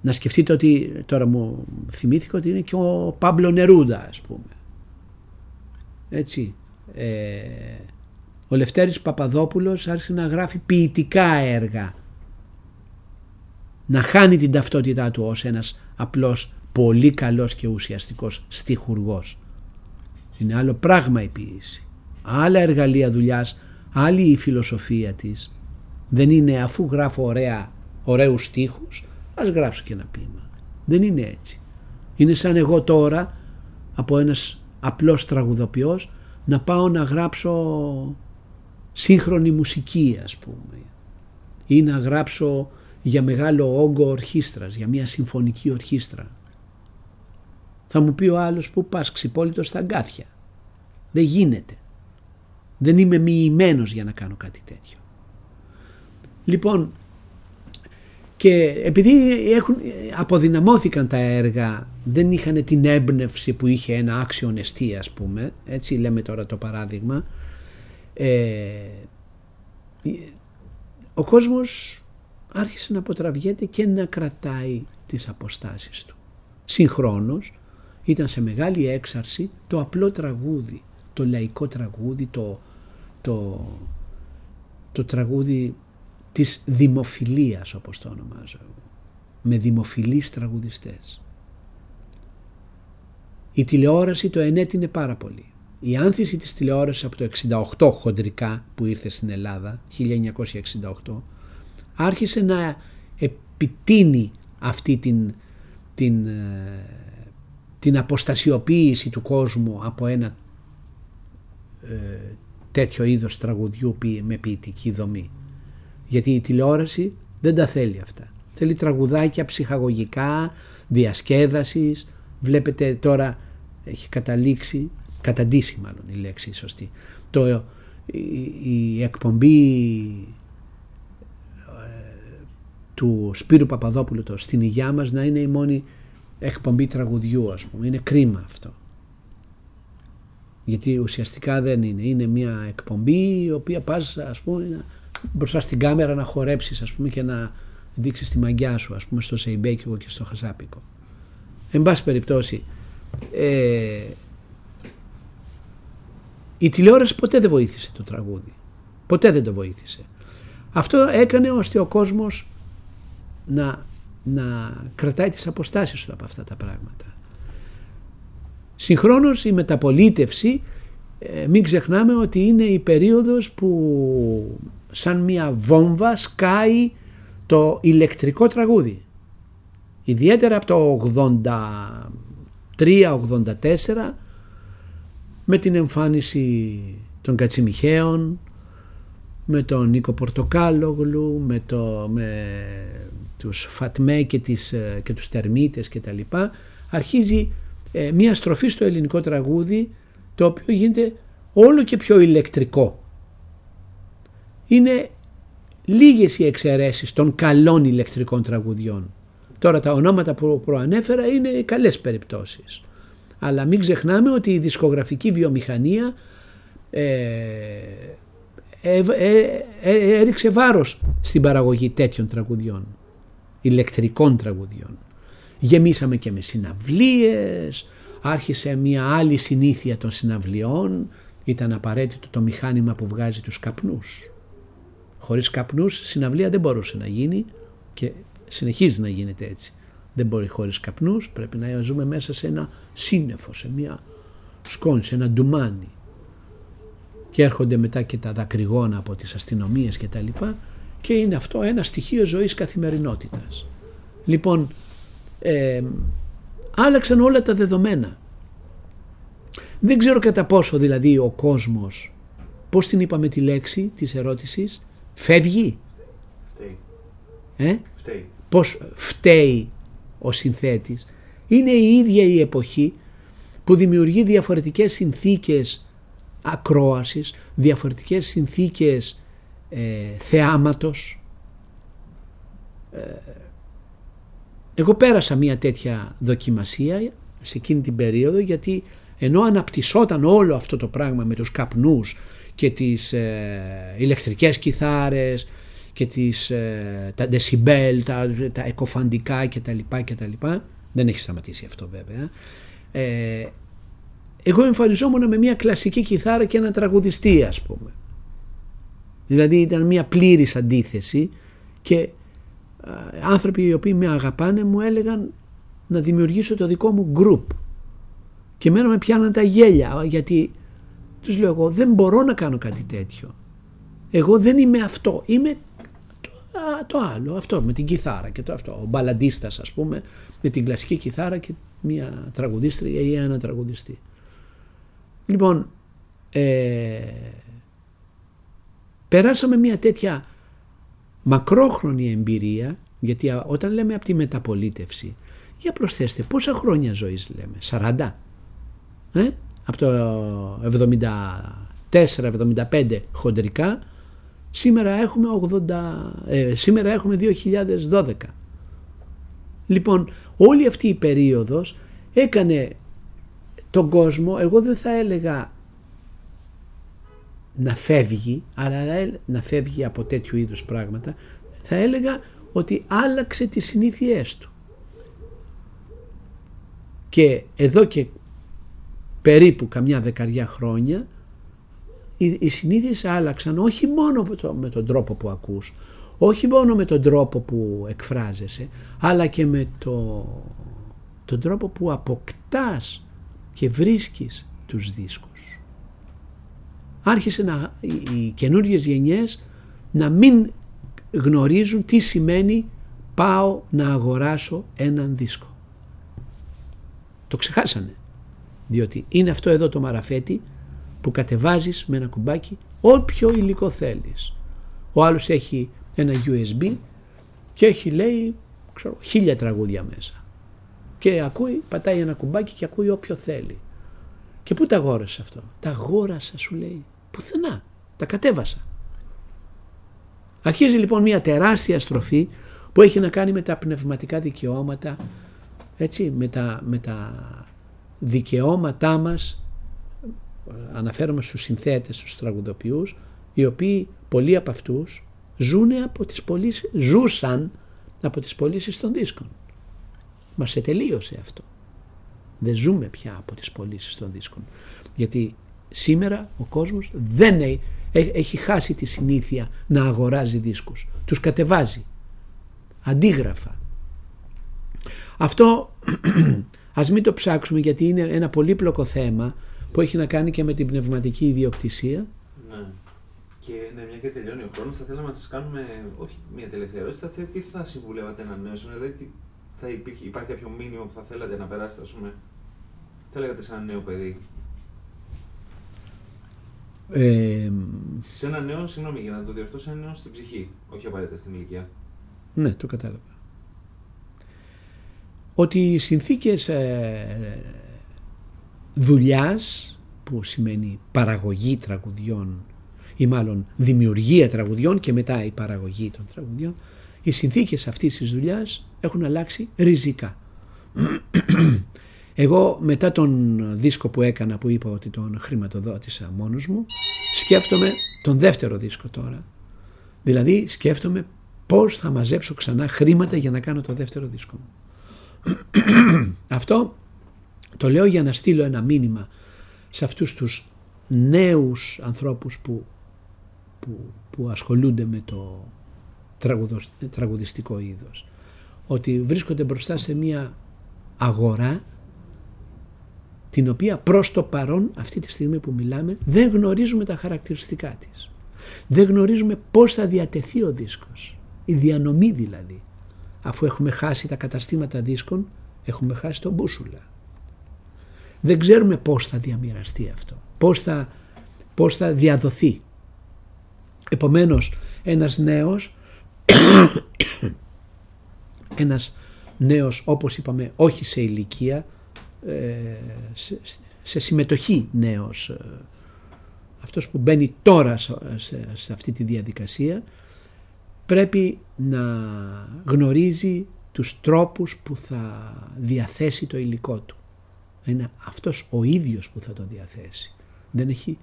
[SPEAKER 2] να σκεφτείτε ότι τώρα μου θυμήθηκα ότι είναι και ο Πάμπλο Νερούδα ας πούμε. Έτσι. Ε, ο Λευτέρης Παπαδόπουλος άρχισε να γράφει ποιητικά έργα. Να χάνει την ταυτότητά του ως ένας απλός πολύ καλός και ουσιαστικός στιχουργός. Είναι άλλο πράγμα η ποιήση. Άλλα εργαλεία δουλειάς, άλλη η φιλοσοφία της. Δεν είναι αφού γράφω ωραία, ωραίους στίχους, ας γράψω και ένα ποίημα. Δεν είναι έτσι. Είναι σαν εγώ τώρα από ένας απλός τραγουδοποιός να πάω να γράψω σύγχρονη μουσική ας πούμε ή να γράψω για μεγάλο όγκο ορχήστρας, για μια συμφωνική ορχήστρα. Θα μου πει ο άλλος που πας ξυπόλυτος στα αγκάθια. Δεν γίνεται. Δεν είμαι μοιημένος για να κάνω κάτι τέτοιο. Λοιπόν, και επειδή έχουν, αποδυναμώθηκαν τα έργα, δεν είχαν την έμπνευση που είχε ένα άξιο εστί ας πούμε, έτσι λέμε τώρα το παράδειγμα, ε, ο κόσμος άρχισε να αποτραβιέται και να κρατάει τις αποστάσεις του. Συγχρόνως ήταν σε μεγάλη έξαρση το απλό τραγούδι, το λαϊκό τραγούδι, το, το, το τραγούδι της δημοφιλίας όπως το ονομάζω εγώ. Με δημοφιλείς τραγουδιστές. Η τηλεόραση το ενέτεινε πάρα πολύ. Η άνθηση της τηλεόρασης από το 68 χοντρικά που ήρθε στην Ελλάδα, 1968, άρχισε να επιτείνει αυτή την, την, ε, την αποστασιοποίηση του κόσμου από ένα ε, τέτοιο είδος τραγουδιού με ποιητική δομή. Γιατί η τηλεόραση δεν τα θέλει αυτά. Θέλει τραγουδάκια ψυχαγωγικά, διασκέδασης. Βλέπετε τώρα έχει καταλήξει, καταντήσει μάλλον η λέξη σωστή. Το, η, εκπομπή ε, του Σπύρου Παπαδόπουλου το στην υγειά μας να είναι η μόνη εκπομπή τραγουδιού ας πούμε. Είναι κρίμα αυτό. Γιατί ουσιαστικά δεν είναι. Είναι μια εκπομπή η οποία πας ας πούμε μπροστά στην κάμερα να χορέψεις ας πούμε και να δείξεις τη μαγιά σου ας πούμε στο Σεϊμπέκικο και στο Χασάπικο. Εν πάση περιπτώσει ε, η τηλεόραση ποτέ δεν βοήθησε το τραγούδι. Ποτέ δεν το βοήθησε. Αυτό έκανε ώστε ο κόσμος να, να κρατάει τις αποστάσεις του από αυτά τα πράγματα. Συγχρόνως η μεταπολίτευση ε, μην ξεχνάμε ότι είναι η περίοδος που σαν μια βόμβα σκάει το ηλεκτρικό τραγούδι. Ιδιαίτερα από το 83-84 με την εμφάνιση των Κατσιμιχαίων, με τον Νίκο Πορτοκάλογλου, με, το, με τους Φατμέ και, τις, ε, και τους Τερμίτες και τα λοιπά, αρχίζει ε, μια στροφή στο ελληνικό τραγούδι το οποίο γίνεται όλο και πιο ηλεκτρικό. Είναι λίγες οι εξαιρέσεις των καλών ηλεκτρικών τραγουδιών. Τώρα τα ονόματα που προανέφερα είναι καλές περιπτώσεις. Αλλά μην ξεχνάμε ότι η δισκογραφική βιομηχανία ε, ε, ε, έριξε βάρος στην παραγωγή τέτοιων τραγουδιών, ηλεκτρικών τραγουδιών. Γεμίσαμε και με συναυλίες, άρχισε μια άλλη συνήθεια των συναυλιών, ήταν απαραίτητο το μηχάνημα που βγάζει τους καπνούς. Χωρίς καπνούς συναυλία δεν μπορούσε να γίνει και συνεχίζει να γίνεται έτσι. Δεν μπορεί χωρίς καπνούς, πρέπει να ζούμε μέσα σε ένα σύννεφο, σε μια σκόνη, σε ένα ντουμάνι. Και έρχονται μετά και τα δακρυγόνα από τις αστυνομίες και τα λοιπά και είναι αυτό ένα στοιχείο ζωής καθημερινότητας. Λοιπόν, ε, άλλαξαν όλα τα δεδομένα. Δεν ξέρω κατά πόσο δηλαδή ο κόσμος, πώς την είπαμε τη λέξη της ερώτησης, φεύγει;
[SPEAKER 1] Φταίει.
[SPEAKER 2] Ε;
[SPEAKER 1] Φταίει.
[SPEAKER 2] Πώς φταίει ο συνθέτης; Είναι η ίδια η εποχή που δημιουργεί διαφορετικές συνθήκες ακρόασης, διαφορετικές συνθήκες ε, θεάματος. Ε, εγώ πέρασα μια τέτοια δοκιμασία σε εκείνη την περίοδο γιατί ενώ αναπτυσσόταν όλο αυτό το πράγμα με τους καπνούς και τις ε, ηλεκτρικές κιθάρες και τις, ε, τα decibel, τα, τα εκοφαντικά κτλ. λοιπά Δεν έχει σταματήσει αυτό βέβαια. Ε, εγώ εμφανιζόμουν με μια κλασική κιθάρα και ένα τραγουδιστή ας πούμε. Δηλαδή ήταν μια πλήρης αντίθεση και ε, άνθρωποι οι οποίοι με αγαπάνε μου έλεγαν να δημιουργήσω το δικό μου group και μένα με πιάναν τα γέλια γιατί τους λέω εγώ δεν μπορώ να κάνω κάτι τέτοιο. Εγώ δεν είμαι αυτό. Είμαι το, άλλο, αυτό με την κιθάρα και το αυτό. Ο μπαλαντίστας ας πούμε με την κλασική κιθάρα και μια τραγουδίστρια ή ένα τραγουδιστή. Λοιπόν, ε, περάσαμε μια τέτοια μακρόχρονη εμπειρία γιατί όταν λέμε από τη μεταπολίτευση για προσθέστε πόσα χρόνια ζωής λέμε, 40 ε; Από το 74-75 χοντρικά σήμερα έχουμε, 80, ε, σήμερα έχουμε 2012 λοιπόν όλη αυτή η περίοδος έκανε τον κόσμο εγώ δεν θα έλεγα να φεύγει αλλά να φεύγει από τέτοιου είδους πράγματα θα έλεγα ότι άλλαξε τις συνήθειές του. Και εδώ και περίπου καμιά δεκαριά χρόνια οι, οι συνήθειες άλλαξαν όχι μόνο με, το, με τον τρόπο που ακούς, όχι μόνο με τον τρόπο που εκφράζεσαι, αλλά και με το, τον τρόπο που αποκτάς και βρίσκεις τους δίσκους. Άρχισε να, οι, οι καινούριες γενιές να μην γνωρίζουν τι σημαίνει πάω να αγοράσω έναν δίσκο. Το ξεχάσανε. Διότι είναι αυτό εδώ το μαραφέτη που κατεβάζεις με ένα κουμπάκι όποιο υλικό θέλεις. Ο άλλος έχει ένα USB και έχει λέει ξέρω, χίλια τραγούδια μέσα. Και ακούει, πατάει ένα κουμπάκι και ακούει όποιο θέλει. Και πού τα αγόρασε αυτό; Τα αγόρασα σου λέει. Πουθενά. Τα κατέβασα. Αρχίζει λοιπόν μια τεράστια στροφή που έχει να κάνει με τα πνευματικά δικαιώματα, έτσι, με τα, με τα δικαιώματά μας, αναφέρομαι στους συνθέτες, στους τραγουδοποιούς, οι οποίοι πολλοί από αυτούς ζουν από τις πωλήσεις, ζούσαν από τις πωλήσεις των δίσκων. Μα σε τελείωσε αυτό. Δεν ζούμε πια από τις πωλήσεις των δίσκων. Γιατί σήμερα ο κόσμος δεν έχει, έχει χάσει τη συνήθεια να αγοράζει δίσκους. Τους κατεβάζει. Αντίγραφα. Αυτό ας μην το ψάξουμε γιατί είναι ένα πολύπλοκο θέμα που έχει να κάνει και με την πνευματική ιδιοκτησία.
[SPEAKER 1] Ναι. Και ναι, μια και τελειώνει ο χρόνος, θα θέλαμε να σας κάνουμε όχι μια τελευταία ερώτηση. Θα, τι θα συμβουλεύατε έναν νέο σήμερα, δηλαδή θα υπήρχε, υπάρχει κάποιο μήνυμα που θα θέλατε να περάσετε, ας πούμε. Τι λέγατε σε ένα νέο παιδί; Ε, σε ένα νέο, συγγνώμη για να το διορθώσω, σε ένα νέο στην ψυχή, όχι απαραίτητα στην ηλικία.
[SPEAKER 2] Ναι, το κατάλαβα. Ότι οι συνθήκες ε, δουλειάς, που σημαίνει παραγωγή τραγουδιών ή μάλλον δημιουργία τραγουδιών και μετά η παραγωγή των τραγουδιών, οι συνθήκες αυτής της δουλειάς έχουν αλλάξει ριζικά. Εγώ μετά τον δίσκο που έκανα που είπα ότι τον χρηματοδότησα μόνος μου σκέφτομαι τον δεύτερο δίσκο τώρα. Δηλαδή σκέφτομαι πώς θα μαζέψω ξανά χρήματα για να κάνω το δεύτερο δίσκο μου. Αυτό το λέω για να στείλω ένα μήνυμα σε αυτούς τους νέους ανθρώπους που, που, που ασχολούνται με το τραγουδιστικό είδος. Ότι βρίσκονται μπροστά σε μια αγορά την οποία προς το παρόν αυτή τη στιγμή που μιλάμε δεν γνωρίζουμε τα χαρακτηριστικά της. Δεν γνωρίζουμε πώς θα διατεθεί ο δίσκος. Η διανομή δηλαδή. Αφού έχουμε χάσει τα καταστήματα δίσκων έχουμε χάσει τον μπούσουλα. Δεν ξέρουμε πώς θα διαμοιραστεί αυτό. Πώς θα, πώς θα διαδοθεί. Επομένως ένας νέος ένας νέος όπως είπαμε όχι σε ηλικία ε, σε, συμμετοχή νέος ε, αυτός που μπαίνει τώρα σε, αυτή τη διαδικασία πρέπει να γνωρίζει τους τρόπους που θα διαθέσει το υλικό του. Είναι αυτός ο ίδιος που θα το διαθέσει. Δεν, έχει,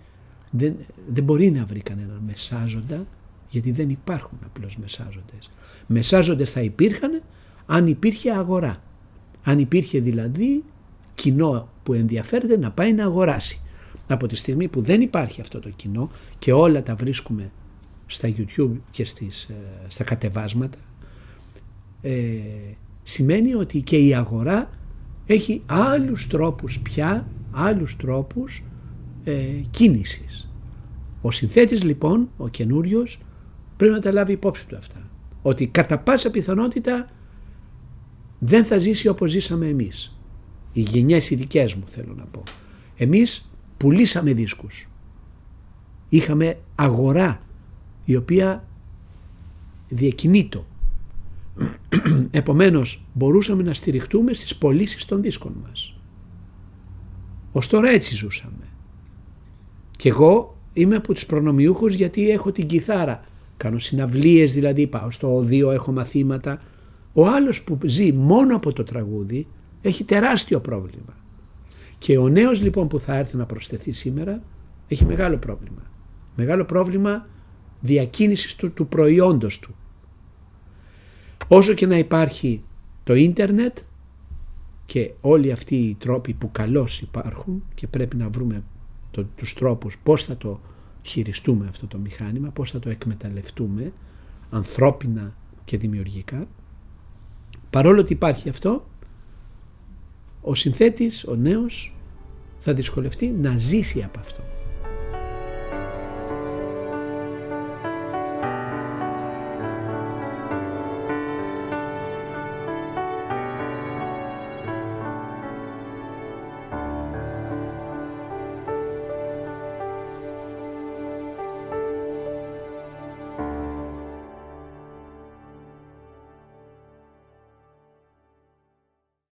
[SPEAKER 2] δεν, δεν μπορεί να βρει κανέναν μεσάζοντα γιατί δεν υπάρχουν απλώς μεσάζοντες. Μεσάζοντες θα υπήρχαν αν υπήρχε αγορά. Αν υπήρχε δηλαδή κοινό που ενδιαφέρεται να πάει να αγοράσει. Από τη στιγμή που δεν υπάρχει αυτό το κοινό και όλα τα βρίσκουμε στα YouTube και στις, ε, στα κατεβάσματα ε, σημαίνει ότι και η αγορά έχει άλλους τρόπους πια, άλλους τρόπους ε, κίνησης. Ο συνθέτης λοιπόν, ο καινούριος, πρέπει να τα λάβει υπόψη του αυτά. Ότι κατά πάσα πιθανότητα δεν θα ζήσει όπως ζήσαμε εμείς. Οι γενιές οι δικές μου θέλω να πω. Εμείς πουλήσαμε δίσκους. Είχαμε αγορά η οποία διακινείτο. Επομένως μπορούσαμε να στηριχτούμε στις πωλήσεις των δίσκων μας. Ως τώρα έτσι ζούσαμε. Και εγώ είμαι από τους προνομιούχους γιατί έχω την κιθάρα. Κάνω συναυλίες δηλαδή, πάω στο οδείο, έχω μαθήματα. Ο άλλος που ζει μόνο από το τραγούδι έχει τεράστιο πρόβλημα. Και ο νέος λοιπόν που θα έρθει να προσθεθεί σήμερα έχει μεγάλο πρόβλημα. Μεγάλο πρόβλημα διακίνησης του, του προϊόντος του. Όσο και να υπάρχει το ίντερνετ και όλοι αυτοί οι τρόποι που καλώς υπάρχουν και πρέπει να βρούμε το, τους τρόπους πώς θα το χειριστούμε αυτό το μηχάνημα, πώς θα το εκμεταλλευτούμε ανθρώπινα και δημιουργικά. Παρόλο ότι υπάρχει αυτό, ο συνθέτης, ο νέος θα δυσκολευτεί να ζήσει από αυτό.